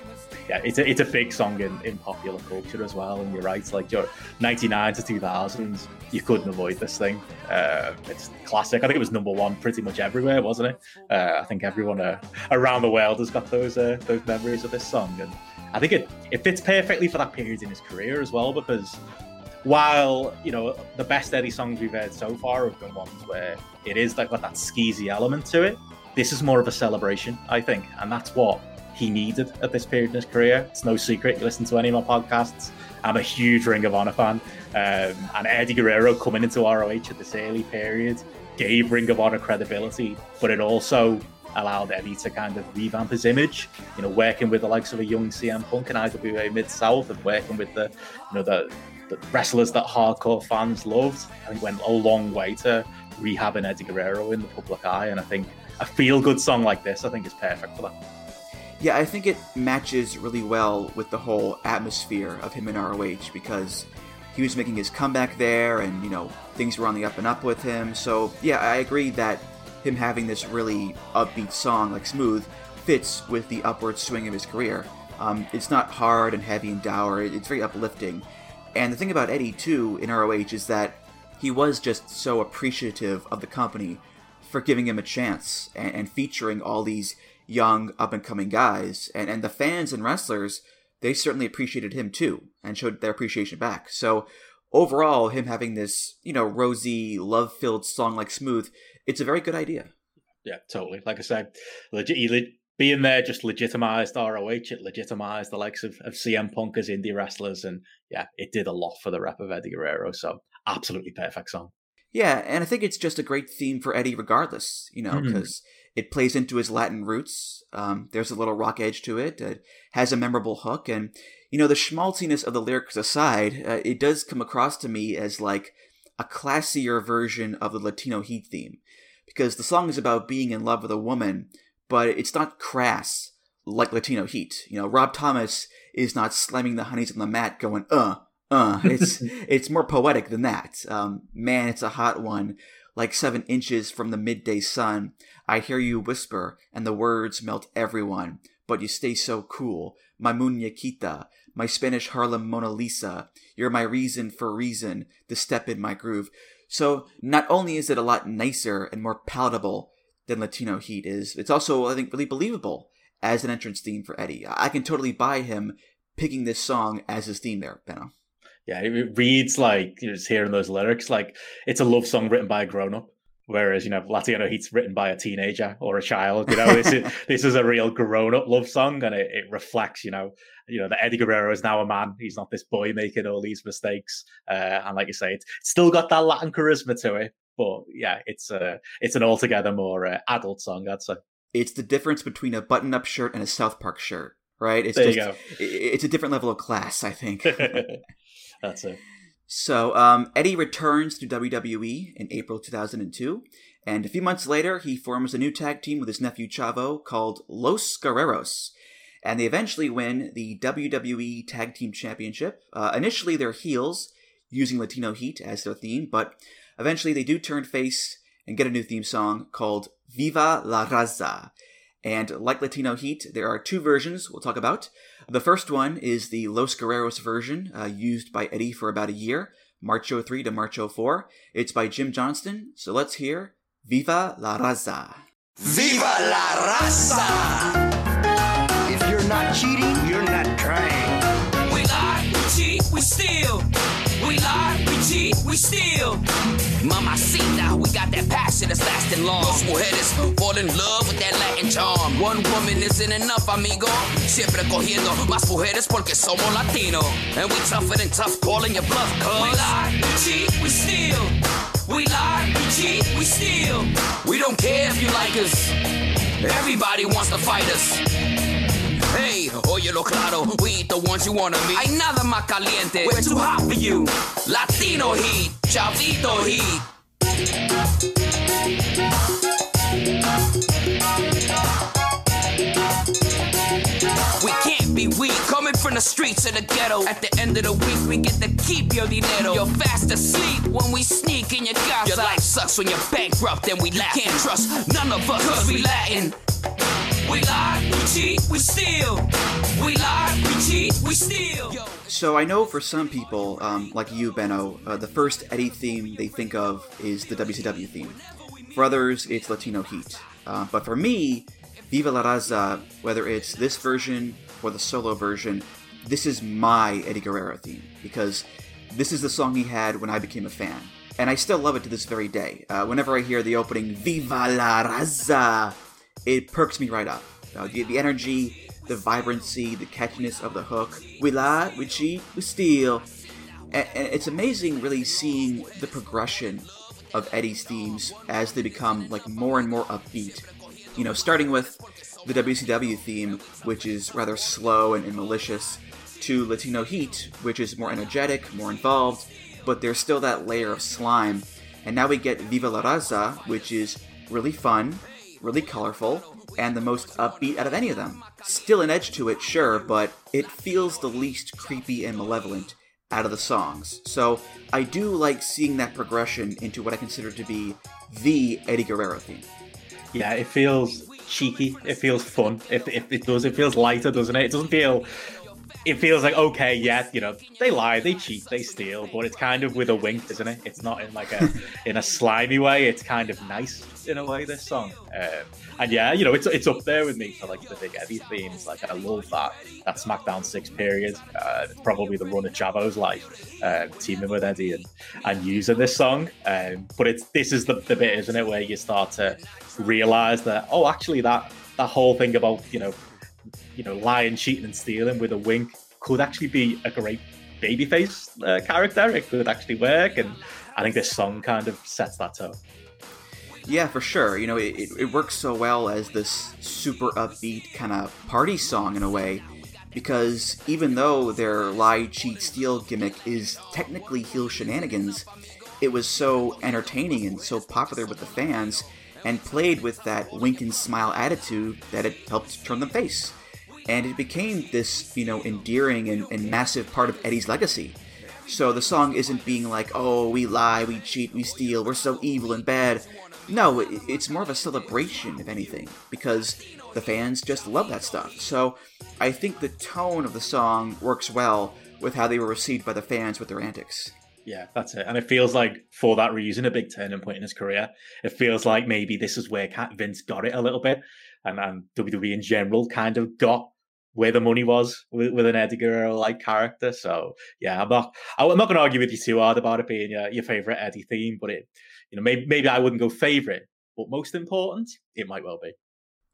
yeah, it's a, it's a big song in, in popular culture as well. And you're right, like your 99 to 2000s, you couldn't avoid this thing. Uh, it's classic. I think it was number one pretty much everywhere, wasn't it? Uh, I think everyone uh, around the world has got those uh, those memories of this song, and I think it it fits perfectly for that period in his career as well because while you know the best Eddie songs we've heard so far have been ones where it is like got that skeezy element to it. This is more of a celebration, I think, and that's what he needed at this period in his career. It's no secret. You listen to any of my podcasts. I'm a huge Ring of Honor fan, um, and Eddie Guerrero coming into ROH at this early period gave Ring of Honor credibility, but it also allowed Eddie to kind of revamp his image. You know, working with the likes of a young CM Punk and IWA Mid South, and working with the, you know, the, the wrestlers that hardcore fans loved. I think went a long way to rehabbing Eddie Guerrero in the public eye. And I think a feel good song like this, I think, is perfect for that. Yeah, I think it matches really well with the whole atmosphere of him in ROH because he was making his comeback there and, you know, things were on the up and up with him. So, yeah, I agree that him having this really upbeat song like Smooth fits with the upward swing of his career. Um, it's not hard and heavy and dour, it's very uplifting. And the thing about Eddie, too, in ROH is that he was just so appreciative of the company for giving him a chance and, and featuring all these young, up and coming guys. And, and the fans and wrestlers, they certainly appreciated him too and showed their appreciation back. So overall, him having this, you know, rosy, love filled song like Smooth it's a very good idea. Yeah, totally. Like I said, legit, being there just legitimized ROH. It legitimized the likes of, of CM Punk as indie wrestlers, and yeah, it did a lot for the rep of Eddie Guerrero. So absolutely perfect song. Yeah, and I think it's just a great theme for Eddie, regardless. You know, because mm-hmm. it plays into his Latin roots. Um, there's a little rock edge to it. It has a memorable hook, and you know, the schmaltiness of the lyrics aside, uh, it does come across to me as like a classier version of the Latino Heat theme because the song is about being in love with a woman, but it's not crass like Latino Heat. You know, Rob Thomas is not slamming the honeys on the mat going, uh, uh. It's it's more poetic than that. Um, man, it's a hot one, like seven inches from the midday sun. I hear you whisper, and the words melt everyone. But you stay so cool, my muñequita, my Spanish Harlem Mona Lisa. You're my reason for reason to step in my groove. So not only is it a lot nicer and more palatable than Latino Heat is, it's also, I think, really believable as an entrance theme for Eddie. I can totally buy him picking this song as his theme there, Benno. Yeah, it reads like you're just hearing those lyrics like it's a love song written by a grown up. Whereas, you know, Latino Heat's written by a teenager or a child. You know, this is this is a real grown up love song and it, it reflects, you know, you know, that Eddie Guerrero is now a man. He's not this boy making all these mistakes. Uh, and like you say, it's still got that Latin charisma to it. But yeah, it's uh, it's an altogether more uh, adult song, I'd say. It's the difference between a button up shirt and a South Park shirt, right? It's there just, It's a different level of class, I think. That's it. So um, Eddie returns to WWE in April 2002, and a few months later, he forms a new tag team with his nephew Chavo called Los Guerreros, and they eventually win the WWE Tag Team Championship. Uh, initially, they're heels, using Latino Heat as their theme, but eventually they do turn face and get a new theme song called Viva la Raza. And like Latino Heat, there are two versions we'll talk about. The first one is the Los Guerreros version, uh, used by Eddie for about a year, March 03 to March 04. It's by Jim Johnston, so let's hear Viva la Raza. Viva la raza! If you're not cheating, you're not trying. We lie, we cheat, we steal. We lie, we cheat, we steal. Mama, see now we got that passion that's lasting long. Los mujeres fall in love with that Latin charm. One woman isn't enough, amigo. Siempre cogiendo más mujeres porque somos latino. And we tougher than tough, calling your bluff, cuz. We lie, we cheat, we steal. We lie, we cheat, we steal. We don't care if you like us. Everybody wants to fight us. Hey, óyelo claro, we the ones you wanna meet. Hay nada más caliente, we're too hot for you. Latino heat, chavito heat. We can't be weak, coming from the streets of the ghetto. At the end of the week, we get to keep your dinero. You're fast asleep when we sneak in your casa. Your life sucks when you're bankrupt and we laugh. Can't trust none of us, cause we Latin. We lie, we cheat, we steal. We lie, we cheat, we steal. So I know for some people, um, like you, Benno, uh, the first Eddie theme they think of is the WCW theme. For others, it's Latino Heat. Uh, but for me, Viva la Raza, whether it's this version or the solo version, this is my Eddie Guerrero theme because this is the song he had when I became a fan. And I still love it to this very day. Uh, whenever I hear the opening Viva la Raza, it perks me right up. Uh, the, the energy, the vibrancy, the catchiness of the hook. We lie, we cheat, we steal. And, and it's amazing, really, seeing the progression of Eddie's themes as they become like more and more upbeat. You know, starting with the WCW theme, which is rather slow and, and malicious, to Latino Heat, which is more energetic, more involved, but there's still that layer of slime. And now we get Viva la Raza, which is really fun, really colorful, and the most upbeat out of any of them. Still an edge to it, sure, but it feels the least creepy and malevolent out of the songs. So I do like seeing that progression into what I consider to be the Eddie Guerrero theme. Yeah, it feels cheeky. It feels fun. It, it, it does. It feels lighter, doesn't it? It doesn't feel. It feels like okay, yeah, you know, they lie, they cheat, they steal, but it's kind of with a wink, isn't it? It's not in like a in a slimy way. It's kind of nice in a way. This song, um, and yeah, you know, it's it's up there with me for like the big Eddie themes. Like I love that that SmackDown six period. Uh, probably the run of Chavo's life, uh, teaming with Eddie and and using this song. Um, but it's this is the, the bit, isn't it, where you start to realize that oh, actually that that whole thing about you know you know lying, cheating, and stealing with a wink could actually be a great babyface uh, character. It could actually work, and I think this song kind of sets that tone. Yeah, for sure. You know, it, it, it works so well as this super upbeat kind of party song in a way, because even though their lie, cheat, steal gimmick is technically heel shenanigans, it was so entertaining and so popular with the fans, and played with that wink and smile attitude that it helped turn them face. And it became this, you know, endearing and, and massive part of Eddie's legacy. So the song isn't being like, oh, we lie, we cheat, we steal, we're so evil and bad. No, it's more of a celebration, if anything, because the fans just love that stuff. So I think the tone of the song works well with how they were received by the fans with their antics. Yeah, that's it. And it feels like, for that reason, a big turning point in his career. It feels like maybe this is where Vince got it a little bit, and, and WWE in general kind of got where the money was with, with an Eddie Guerrero like character. So yeah, I'm not I'm not going to argue with you too hard about it being your, your favorite Eddie theme, but it you know maybe maybe I wouldn't go favorite, but most important, it might well be.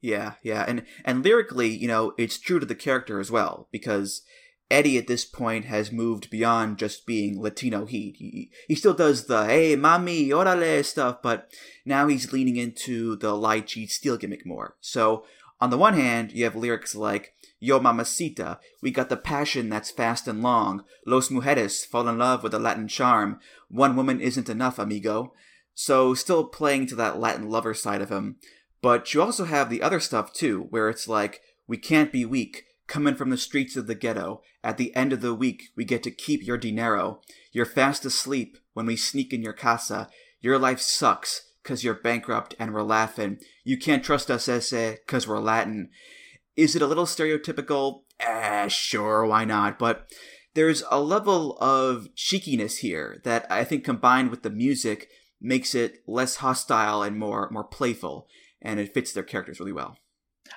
Yeah, yeah, and and lyrically, you know, it's true to the character as well because Eddie at this point has moved beyond just being Latino heat. He, he still does the hey mami orale stuff, but now he's leaning into the lie cheat steal gimmick more. So on the one hand, you have lyrics like Yo mamacita, we got the passion that's fast and long. Los mujeres fall in love with a Latin charm. One woman isn't enough, amigo. So still playing to that Latin lover side of him. But you also have the other stuff too, where it's like, we can't be weak. Coming from the streets of the ghetto. At the end of the week, we get to keep your dinero. You're fast asleep when we sneak in your casa. Your life sucks, cause you're bankrupt and we're laughing. You can't trust us, ese, cause we're Latin. Is it a little stereotypical? Eh, sure, why not? But there's a level of cheekiness here that I think combined with the music makes it less hostile and more more playful, and it fits their characters really well.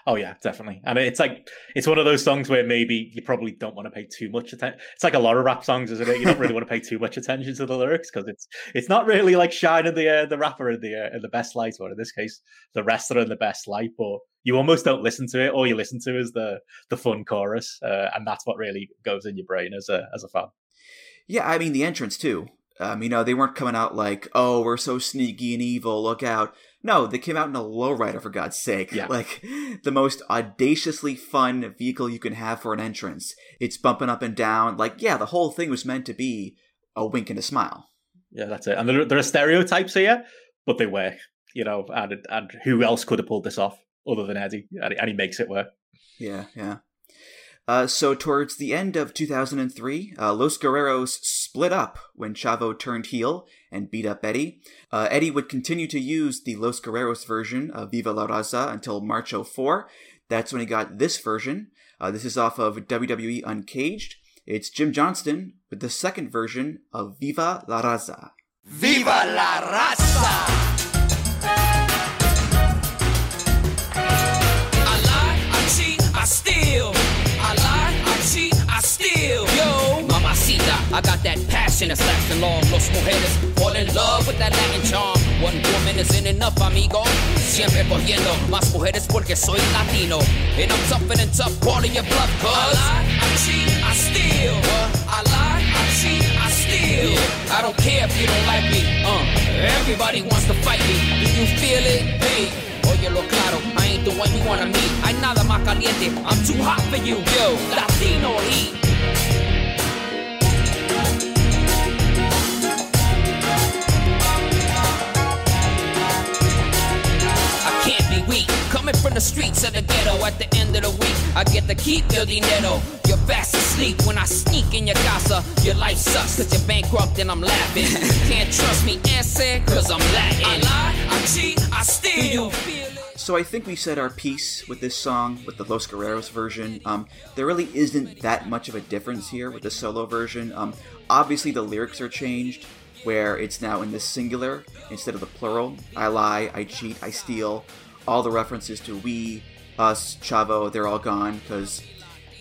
Oh yeah, definitely. And it's like it's one of those songs where maybe you probably don't want to pay too much attention. It's like a lot of rap songs, isn't it? You don't really want to pay too much attention to the lyrics because it's it's not really like shining the uh, the rapper in the uh, in the best light, or in this case, the wrestler in the best light. But you almost don't listen to it. All you listen to is the the fun chorus, uh, and that's what really goes in your brain as a as a fan. Yeah, I mean the entrance too. Um, you know, they weren't coming out like, "Oh, we're so sneaky and evil. Look out!" No, they came out in a lowrider for God's sake. Yeah. Like the most audaciously fun vehicle you can have for an entrance. It's bumping up and down. Like, yeah, the whole thing was meant to be a wink and a smile. Yeah, that's it. And there, there are stereotypes here, but they work. You know, and and who else could have pulled this off other than Eddie? And, and he makes it work. Yeah, yeah. Uh, so towards the end of 2003, uh, Los Guerreros split up when Chavo turned heel and beat up Eddie. Uh, Eddie would continue to use the Los Guerreros version of Viva la Raza until March 04. That's when he got this version. Uh, this is off of WWE Uncaged. It's Jim Johnston with the second version of Viva la Raza. Viva la Raza! I got that passion that's lasting long. Los mujeres fall in love with that Latin charm. One woman isn't enough, amigo. Siempre cogiendo más mujeres porque soy latino. And I'm tougher and tough, calling your bluff, cuz. I lie, I cheat, I steal. I lie, I cheat, I steal. Yeah, I don't care if you don't like me. Uh, everybody wants to fight me. Do you feel it? Hey. Óyelo claro, I ain't the one you wanna meet. Hay nada más caliente, I'm too hot for you, yo. Latino heat. Coming from the streets of the ghetto at the end of the week, I get to keep your dinero. You're fast asleep when I sneak in your casa. Your life sucks cause you're bankrupt and I'm laughing. Can't trust me, answer, cause I'm Latin. I lie, I cheat, I steal. So I think we said our piece with this song, with the Los Guerreros version. Um, there really isn't that much of a difference here with the solo version. Um, obviously, the lyrics are changed, where it's now in the singular instead of the plural. I lie, I cheat, I steal. All the references to we, us, Chavo, they're all gone because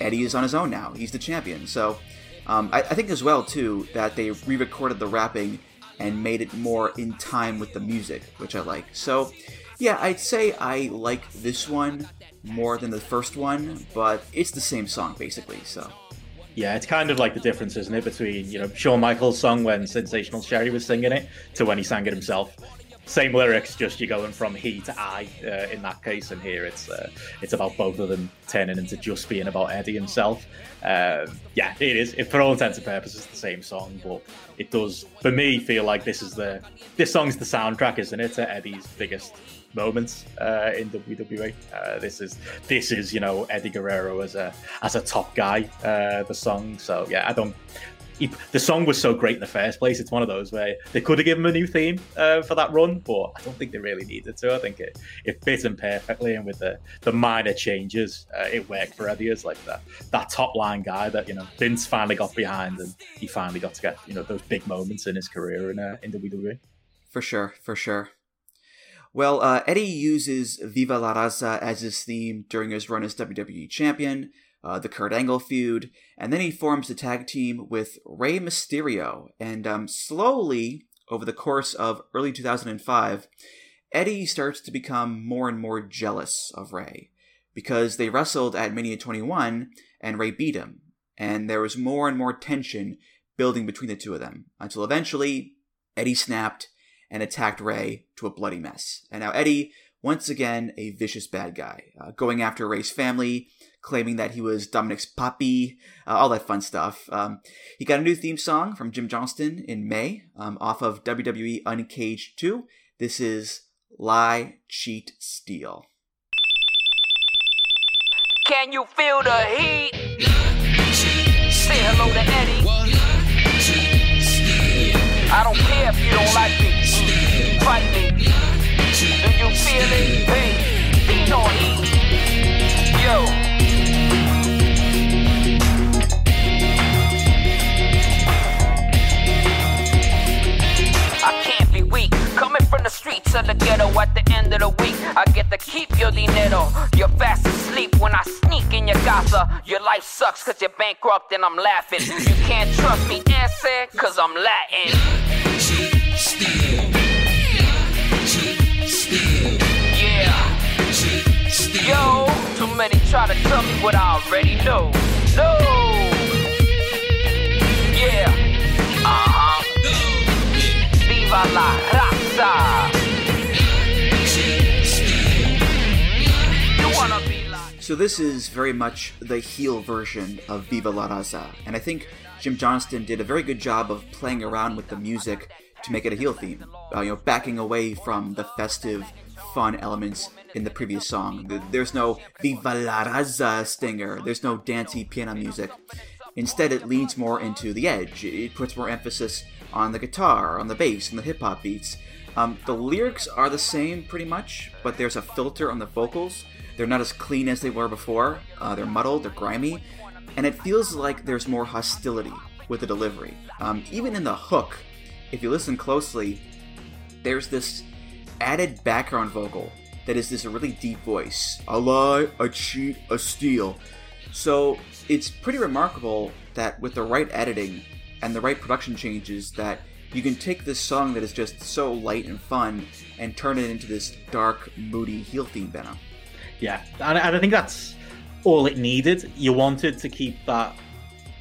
Eddie is on his own now. He's the champion. So um, I, I think as well too that they re-recorded the rapping and made it more in time with the music, which I like. So yeah, I'd say I like this one more than the first one, but it's the same song basically. So yeah, it's kind of like the difference, isn't it, between you know Shawn Michaels' song when Sensational Sherri was singing it to when he sang it himself. Same lyrics, just you're going from he to I uh, in that case, and here it's uh, it's about both of them turning into just being about Eddie himself. Uh, yeah, it is. It, for all intents and purposes, the same song, but it does for me feel like this is the this song's the soundtrack, isn't it, to Eddie's biggest moments uh, in WWE. Uh, this is this is you know Eddie Guerrero as a as a top guy. Uh, the song, so yeah, I don't. He, the song was so great in the first place. It's one of those where they could have given him a new theme uh, for that run, but I don't think they really needed to. I think it, it fit him perfectly, and with the, the minor changes, uh, it worked for Eddie as like that that top line guy that you know Vince finally got behind, and he finally got to get you know those big moments in his career in uh, in WWE. For sure, for sure. Well, uh, Eddie uses Viva la Raza as his theme during his run as WWE Champion, uh, the Kurt Angle feud, and then he forms a tag team with Rey Mysterio. And um, slowly, over the course of early 2005, Eddie starts to become more and more jealous of Rey because they wrestled at Mania 21 and Rey beat him, and there was more and more tension building between the two of them until eventually Eddie snapped and attacked Rey to a bloody mess. And now Eddie, once again, a vicious bad guy, uh, going after Rey's family, claiming that he was Dominik's puppy, uh, all that fun stuff. Um, he got a new theme song from Jim Johnston in May um, off of WWE Uncaged 2. This is Lie, Cheat, Steal. Can you feel the heat? Say hello to Eddie. I don't care if you don't like me. Fight me. Do you feel it? Hey, be no heat. Yo. Of the streets to the ghetto at the end of the week. I get to keep your dinero. You're fast asleep when I sneak in your casa. Your life sucks cause you're bankrupt and I'm laughing. You can't trust me, answer, cause I'm Latin. Yeah. Yo, too many try to tell me what I already know. No. Yeah. Uh huh. Viva la raza. So this is very much the heel version of Viva la Raza, and I think Jim Johnston did a very good job of playing around with the music to make it a heel theme. Uh, you know, backing away from the festive, fun elements in the previous song. There's no Viva la Raza stinger. There's no dancey piano music. Instead, it leans more into the edge. It puts more emphasis on the guitar, on the bass, and the hip hop beats. Um, the lyrics are the same pretty much, but there's a filter on the vocals. They're not as clean as they were before. Uh, they're muddled, they're grimy, and it feels like there's more hostility with the delivery. Um, even in the hook, if you listen closely, there's this added background vocal that is this really deep voice. A lie, a cheat, a steal. So it's pretty remarkable that with the right editing and the right production changes that you can take this song that is just so light and fun and turn it into this dark, moody heel theme, Benno. Yeah, and, and I think that's all it needed. You wanted to keep that,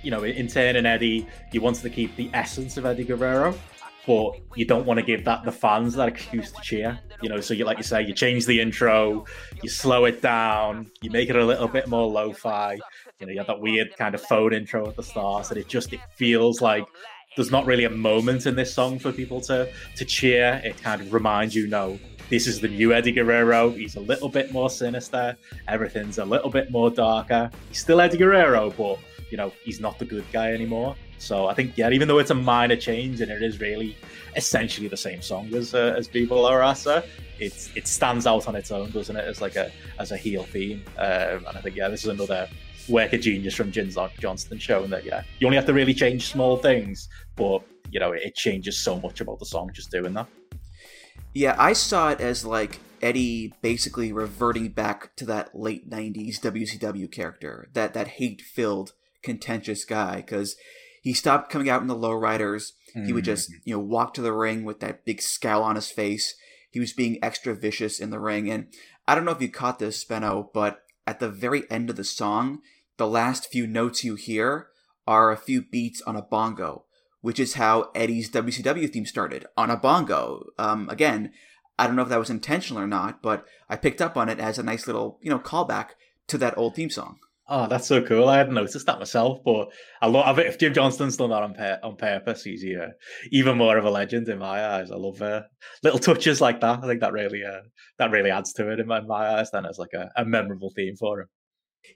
you know, in Turn and Eddie, you wanted to keep the essence of Eddie Guerrero, but you don't want to give that the fans that excuse to cheer. You know, so you like you say, you change the intro, you slow it down, you make it a little bit more lo-fi. You know, you have that weird kind of phone intro at the start, and it just it feels like there's not really a moment in this song for people to to cheer. It kind of reminds you, no, this is the new Eddie Guerrero. He's a little bit more sinister. Everything's a little bit more darker. He's still Eddie Guerrero, but you know he's not the good guy anymore. So I think yeah, even though it's a minor change and it is really essentially the same song as uh, as Viva La it's it stands out on its own, doesn't it? As like a as a heel theme. Um, and I think yeah, this is another work of genius from Jim Johnston showing that yeah, you only have to really change small things, but you know it changes so much about the song just doing that. Yeah, I saw it as like Eddie basically reverting back to that late '90s WCW character, that that hate-filled, contentious guy, because he stopped coming out in the lowriders. He would just mm-hmm. you know walk to the ring with that big scowl on his face. He was being extra vicious in the ring, and I don't know if you caught this, Benno, but at the very end of the song, the last few notes you hear are a few beats on a bongo which is how Eddie's WCW theme started on a bongo. Um, again, I don't know if that was intentional or not, but I picked up on it as a nice little, you know, callback to that old theme song. Oh, that's so cool! I hadn't noticed that myself, but I love it. If Jim Johnston's done that on on purpose, he's uh, even more of a legend in my eyes. I love uh, little touches like that. I think that really uh, that really adds to it in my, in my eyes. Then as like a, a memorable theme for him.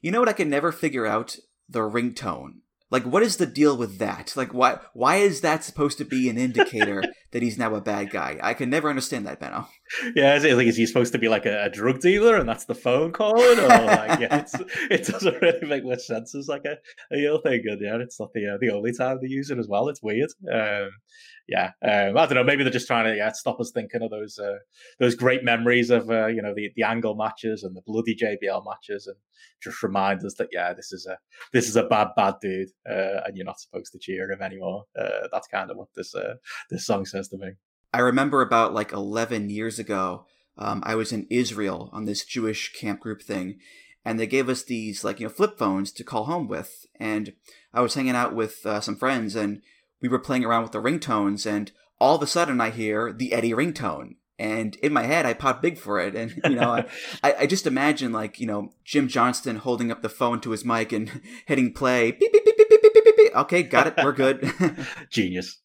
You know what I can never figure out? The ringtone. Like, what is the deal with that? Like, why why is that supposed to be an indicator that he's now a bad guy? I can never understand that, Benno. Yeah, like, is he supposed to be like a, a drug dealer and that's the phone calling? Or like, yeah, it doesn't really make much sense as like a, a real thing. And yeah, it's not the uh, the only time they use it as well. It's weird. Um, yeah, um, I don't know. Maybe they're just trying to yeah, stop us thinking of those uh, those great memories of uh, you know the the angle matches and the bloody JBL matches, and just remind us that yeah, this is a this is a bad bad dude, uh, and you're not supposed to cheer him anymore. Uh, that's kind of what this uh, this song says to me. I remember about like 11 years ago, um, I was in Israel on this Jewish camp group thing, and they gave us these like you know flip phones to call home with, and I was hanging out with uh, some friends and we were playing around with the ringtones, and all of a sudden I hear the Eddie ringtone. And in my head, I pop big for it, and you know, I, I just imagine like you know Jim Johnston holding up the phone to his mic and hitting play. Beep beep beep beep beep beep beep. beep. Okay, got it. We're good. Genius.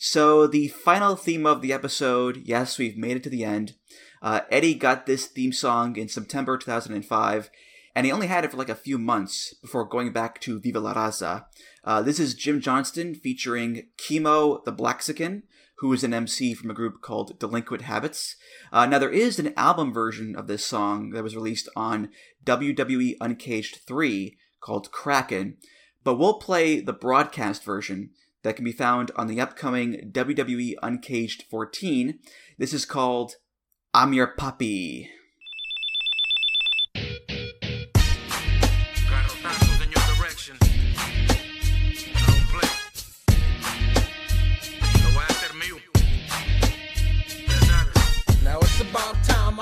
So the final theme of the episode. Yes, we've made it to the end. Uh, Eddie got this theme song in September 2005, and he only had it for like a few months before going back to Viva la Raza. Uh, this is Jim Johnston featuring Kemo the Blaxican, who is an MC from a group called Delinquent Habits. Uh, now, there is an album version of this song that was released on WWE Uncaged 3 called Kraken, but we'll play the broadcast version that can be found on the upcoming WWE Uncaged 14. This is called I'm Your Papi.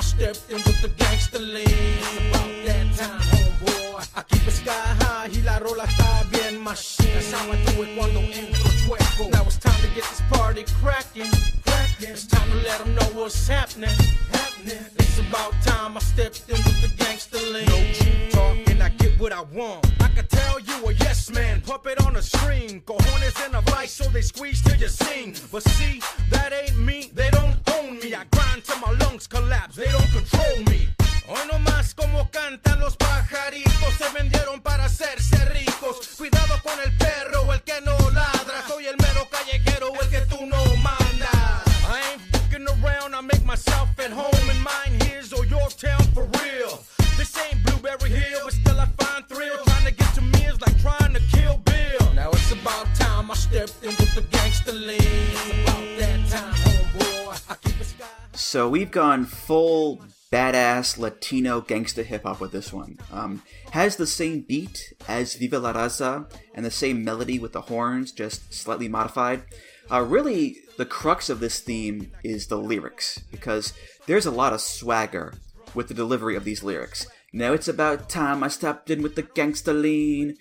Stepped in with the gangster lean. It's about that time, homeboy. I keep it sky high y la rola está bien machine. That's how I do it cuando entro chueco. Now it's time to get this party cracking. cracking. It's time to let them know what's happening. happening. It's about time I stepped in with the gangster lean. No cheap talking, get what I want. I can tell you a yes man, puppet on a string. Cojones in a vice, so they squeeze till you sing. But see, that ain't me, they don't own me. I grind till my lungs collapse, they don't control me. Hoy no más como cantan los pajaritos, se vendieron para hacerse ricos. Cuidado con el perro, el que no ladra. Soy el mero callejero, el que tú no mandas. I ain't fucking around, I make myself at home in mine his or your town for real. This ain't about time I stepped in with the gangster lean. So we've gone full badass Latino gangsta hip hop with this one. Um, has the same beat as Viva la Raza and the same melody with the horns, just slightly modified. Uh, really, the crux of this theme is the lyrics, because there's a lot of swagger with the delivery of these lyrics. Now it's about time I stepped in with the gangsta lean.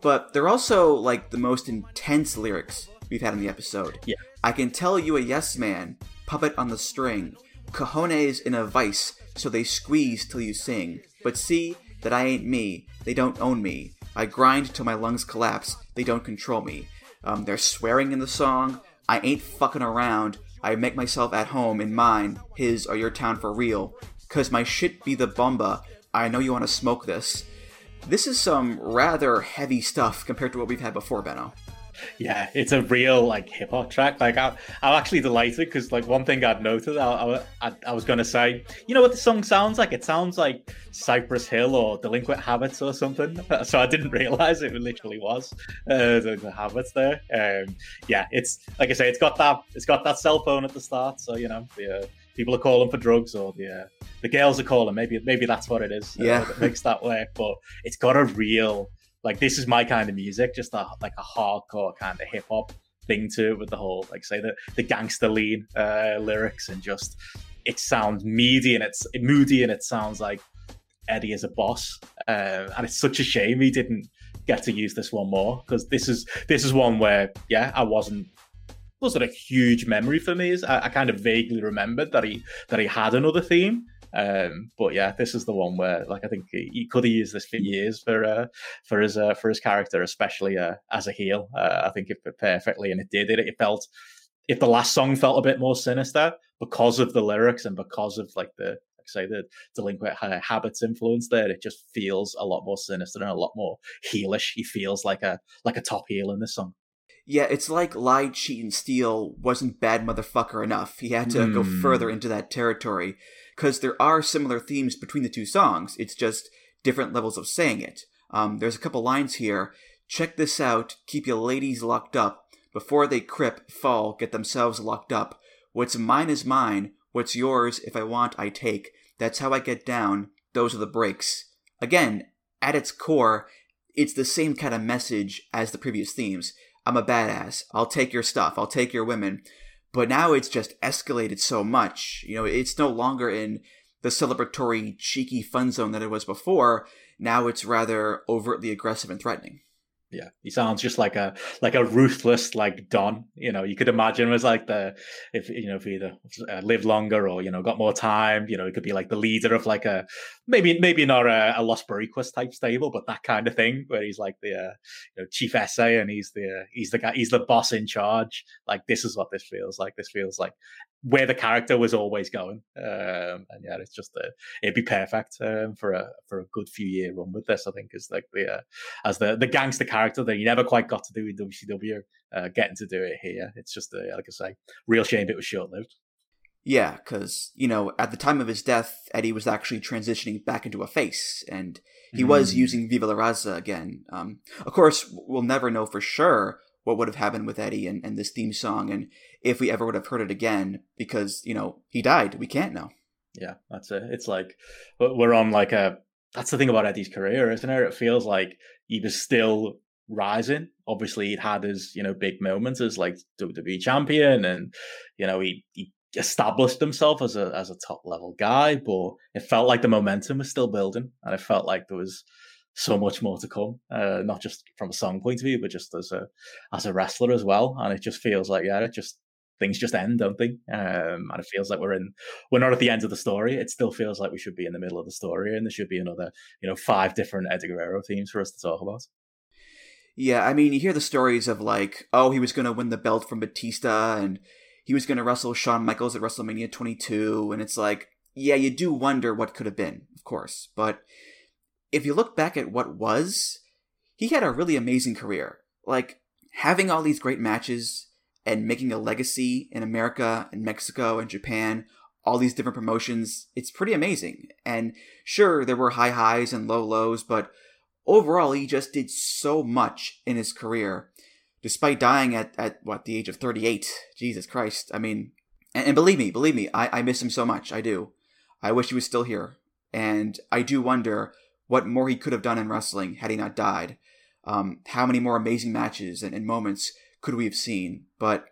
But they're also like the most intense lyrics we've had in the episode. Yeah. I can tell you a yes man, puppet on the string, cojones in a vice, so they squeeze till you sing. But see that I ain't me, they don't own me. I grind till my lungs collapse, they don't control me. Um, they're swearing in the song. I ain't fucking around. I make myself at home in mine, his or your town for real. Cause my shit be the bomba. I know you wanna smoke this. This is some rather heavy stuff compared to what we've had before, Benno. Yeah, it's a real like hip hop track. Like I, I'm actually delighted because like one thing I'd noted, I, I, I was gonna say, you know what the song sounds like? It sounds like Cypress Hill or Delinquent Habits or something. So I didn't realize it literally was uh, the, Habits there. Um, yeah, it's like I say, it's got that, it's got that cell phone at the start. So you know, the uh, people are calling for drugs or the uh, the girls are calling. Maybe maybe that's what it is. Yeah. that makes that work. But it's got a real like this is my kind of music, just a like a hardcore kind of hip hop thing to it with the whole like say the the gangster lean uh, lyrics and just it sounds meaty and it's moody and it sounds like Eddie is a boss. Uh, and it's such a shame he didn't get to use this one more because this is this is one where yeah I wasn't wasn't a huge memory for me. I, I kind of vaguely remembered that he that he had another theme. Um, but yeah, this is the one where, like, I think he, he could have used this for years for uh, for his uh, for his character, especially uh, as a heel. Uh, I think it fit perfectly, and it did. It, it felt if the last song felt a bit more sinister because of the lyrics and because of like the like say the delinquent ha- habits influence there, it just feels a lot more sinister and a lot more heelish. He feels like a like a top heel in this song. Yeah, it's like Lie, Cheat, and Steal wasn't bad motherfucker enough. He had to go Hmm. further into that territory. Because there are similar themes between the two songs, it's just different levels of saying it. Um, there's a couple lines here. Check this out, keep your ladies locked up. Before they crip, fall, get themselves locked up. What's mine is mine. What's yours, if I want, I take. That's how I get down. Those are the breaks. Again, at its core, it's the same kind of message as the previous themes. I'm a badass. I'll take your stuff. I'll take your women. But now it's just escalated so much. You know, it's no longer in the celebratory, cheeky fun zone that it was before. Now it's rather overtly aggressive and threatening. Yeah, he sounds just like a like a ruthless like Don. You know, you could imagine was like the if you know if he either uh, lived longer or you know got more time. You know, he could be like the leader of like a maybe maybe not a, a Los Boricuas type stable, but that kind of thing where he's like the uh, you know chief essay and he's the uh, he's the guy he's the boss in charge. Like this is what this feels like. This feels like where the character was always going. Um, and yeah, it's just a, it'd be perfect um, for a for a good few year run with this. I think is like the uh, as the the gangster character that he never quite got to do in WCW, uh, getting to do it here. It's just uh, like I say, real shame it was short lived. Yeah, because, you know, at the time of his death, Eddie was actually transitioning back into a face, and he was Mm. using Viva la Raza again. Um, of course, we'll never know for sure what would have happened with Eddie and, and this theme song, and if we ever would have heard it again, because, you know, he died. We can't know. Yeah, that's it. It's like we're on like a. That's the thing about Eddie's career, isn't it? It feels like he was still rising. Obviously, he'd had his you know big moments as like WWE champion, and you know he he established himself as a as a top level guy. But it felt like the momentum was still building, and it felt like there was so much more to come. Uh, not just from a song point of view, but just as a as a wrestler as well. And it just feels like yeah, it just things just end, don't they? Um, and it feels like we're in we're not at the end of the story. It still feels like we should be in the middle of the story, and there should be another you know five different Eddie Guerrero themes for us to talk about. Yeah, I mean, you hear the stories of like, oh, he was going to win the belt from Batista, and he was going to wrestle Shawn Michaels at WrestleMania 22, and it's like, yeah, you do wonder what could have been, of course, but if you look back at what was, he had a really amazing career. Like having all these great matches and making a legacy in America and Mexico and Japan, all these different promotions, it's pretty amazing. And sure, there were high highs and low lows, but overall, he just did so much in his career, despite dying at, at what, the age of 38. Jesus Christ. I mean, and, and believe me, believe me, I, I miss him so much. I do. I wish he was still here. And I do wonder what more he could have done in wrestling had he not died. Um, how many more amazing matches and, and moments could we have seen? But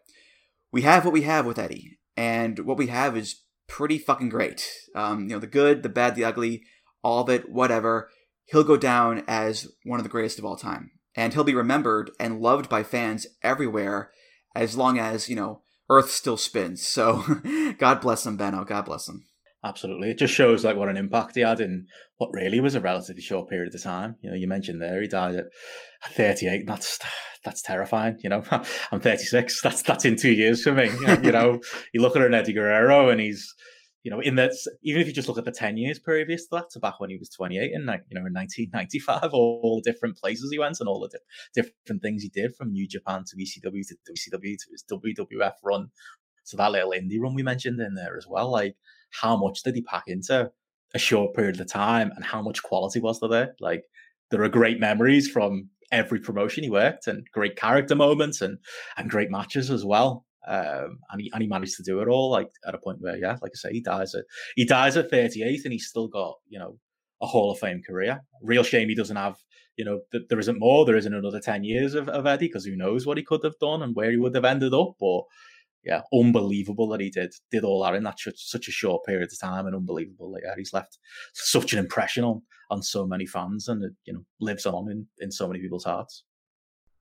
we have what we have with Eddie. And what we have is pretty fucking great. Um, you know, the good, the bad, the ugly, all of it, whatever he'll go down as one of the greatest of all time. And he'll be remembered and loved by fans everywhere as long as, you know, Earth still spins. So God bless him, Benno. God bless him. Absolutely. It just shows like what an impact he had in what really was a relatively short period of time. You know, you mentioned there he died at 38. That's that's terrifying. You know, I'm 36. That's that's in two years for me. You know, you look at an Eddie Guerrero and he's you know, in that, even if you just look at the 10 years previous to that, to back when he was 28 and, like, you know, in 1995, all, all the different places he went and all the di- different things he did from New Japan to ECW to WCW to his WWF run. So that little indie run we mentioned in there as well. Like, how much did he pack into a short period of time and how much quality was there there? Like, there are great memories from every promotion he worked and great character moments and, and great matches as well. Um, and he and he managed to do it all like at a point where yeah, like I say, he dies at he dies at 38 and he's still got you know a Hall of Fame career. Real shame he doesn't have you know th- there isn't more. There isn't another 10 years of, of Eddie because who knows what he could have done and where he would have ended up. But yeah, unbelievable that he did did all that in that such a short period of time, and unbelievable that yeah, he's left such an impression on on so many fans, and it you know lives on in in so many people's hearts.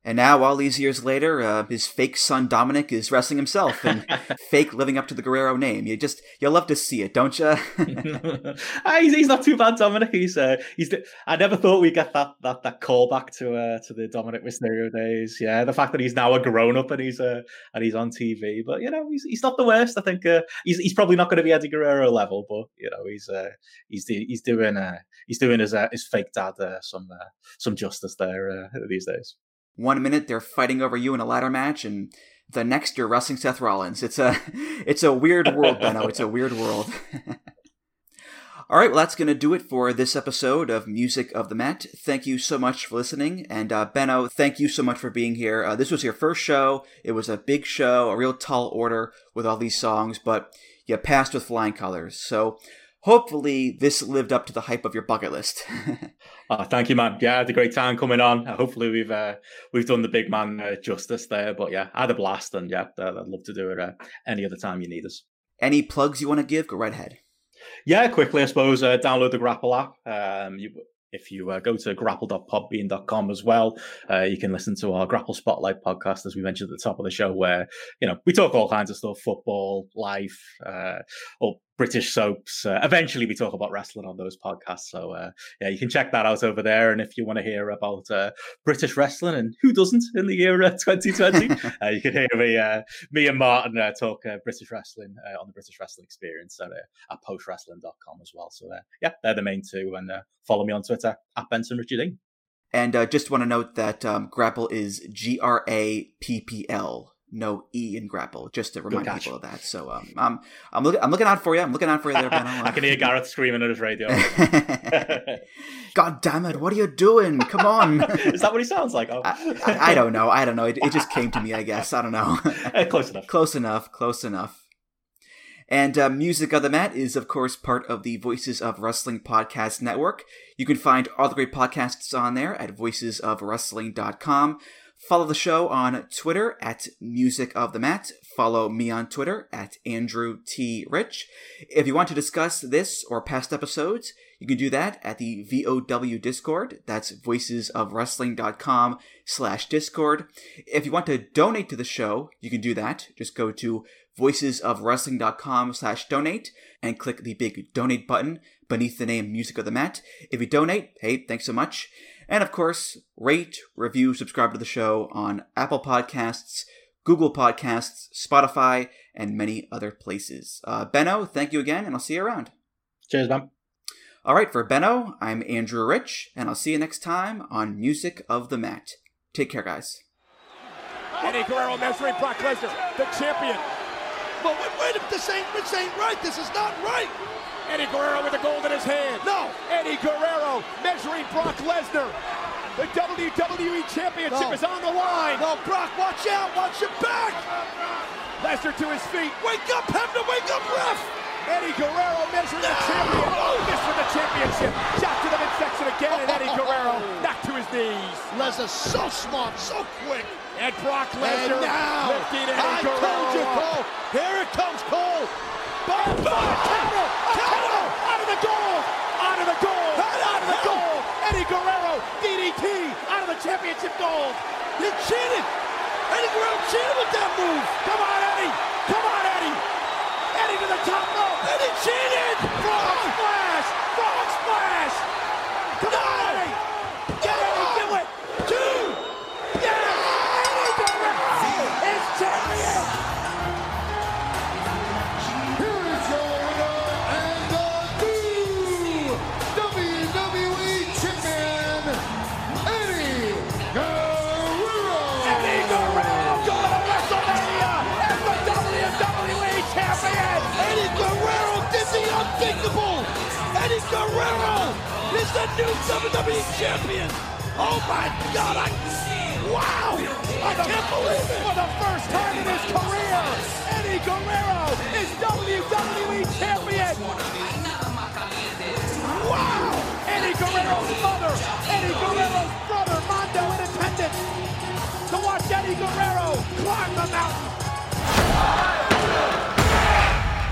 And now, all these years later, uh, his fake son Dominik is wrestling himself and fake living up to the Guerrero name. You just you love to see it, don't you? Ah, he's, he's not too bad, Dominik. He's uh, he's. I never thought we'd get that that that callback to uh, to the Dominik Mysterio days. Yeah, the fact that he's now a grown up and he's uh, and he's on TV, but you know he's he's not the worst. I think uh, he's he's probably not going to be Eddie Guerrero level, but you know he's uh, he's he's doing uh, he's doing his uh, his fake dad uh, some uh, some justice there uh, these days. One minute they're fighting over you in a ladder match, and the next you're wrestling Seth Rollins. It's a it's a weird world, Benno. It's a weird world. All right, well, that's going to do it for this episode of Music of the Mat. Thank you so much for listening. And uh, Benno, thank you so much for being here. Uh, this was your first show. It was a big show, a real tall order with all these songs, but you passed with flying colors. So hopefully this lived up to the hype of your bucket list. oh, thank you, man. Yeah, I had a great time coming on. Uh, hopefully we've uh, we've done the big man uh, justice there. But yeah, I had a blast, and yeah, I'd love to do it uh, any other time you need us. Any plugs you want to give? Go right ahead. Yeah, quickly, I suppose. Uh, download the Grapple app. Um, you, if you uh, go to grapple.podbean.com as well, uh, you can listen to our Grapple Spotlight podcast, as we mentioned at the top of the show, where you know we talk all kinds of stuff: football, life, uh, or British soaps. Uh, eventually, we talk about wrestling on those podcasts. So, uh, yeah, you can check that out over there. And if you want to hear about uh, British wrestling and who doesn't in the year 2020, uh, you can hear me, uh, me and Martin uh, talk British wrestling on the British Wrestling Experience at, at postwrestling.com as well. So, yeah, they're the main two. And follow me on Twitter at Benson Richard Dean. And just want to note that um, Grapple is G R A P P L no E in grapple, just to remind people of that. So um, I'm I'm looking I'm looking out for you. I'm looking out for you there, Ben. I can hear Gareth screaming at his radio. God damn it! What are you doing? Come on! Is that what he sounds like? Oh. I, I, I, don't know. I don't know. It, it, just came to me. I guess I don't know. close enough. Close enough. Close enough. And uh, Music of the Mat is, of course, part of the Voices of Wrestling Podcast Network. You can find all the great podcasts on there at voicesofwrestling.com. Follow the show on Twitter at Music of the Mat. Follow me on Twitter at Andrew T. Rich. If you want to discuss this or past episodes, you can do that at the VOW Discord. That's voicesofwrestling.com slash Discord. If you want to donate to the show, you can do that. Just go to voicesofwrestling.com slash donate and click the big donate button beneath the name Music of the Mat. If you donate, hey, thanks so much. And of course, rate, review, subscribe to the show on Apple Podcasts, Google Podcasts, Spotify, and many other places. Uh, Benno, thank you again, and I'll see you around. Cheers, man. All right, for Benno, I'm Andrew Rich, and I'll see you next time on Music of the Mat. Take care, guys. Eddie Guerrero measuring Brock Lesnar, the champion. But wait, wait, this ain't, this ain't right. This is not right. Eddie Guerrero with the gold in his hand. No. Eddie Guerrero measuring Brock Lesnar. The WWE Championship No. is on the line. No, Brock, watch out. Watch your back. Lesnar to his feet. Wake up, have to wake up, ref. Eddie Guerrero measuring the champion. Oh, this for the championship. Shot to the midsection again, and Eddie Guerrero knocked to his knees. Lesnar so smart, so quick. And Brock And Lesnar now, lifting Eddie I Guerrero told you. Cole. Here it comes, Cole. Boom, boom, counter, counter, out of the goal, out of the goal, out of the goal. Eddie Guerrero, DDT, out of the championship gold. He cheated. Eddie Guerrero cheated with that move. Come on, Eddie, come on, Eddie. Eddie to the top rope. Eddie cheated. Frog splash, frog the new WWE Champion. Oh my God! I, wow! I can't believe it. For the first time in his career, Eddie Guerrero is WWE champion. Wow! Eddie Guerrero's mother, Eddie Guerrero's brother, Mando in attendance to watch Eddie Guerrero climb the mountain.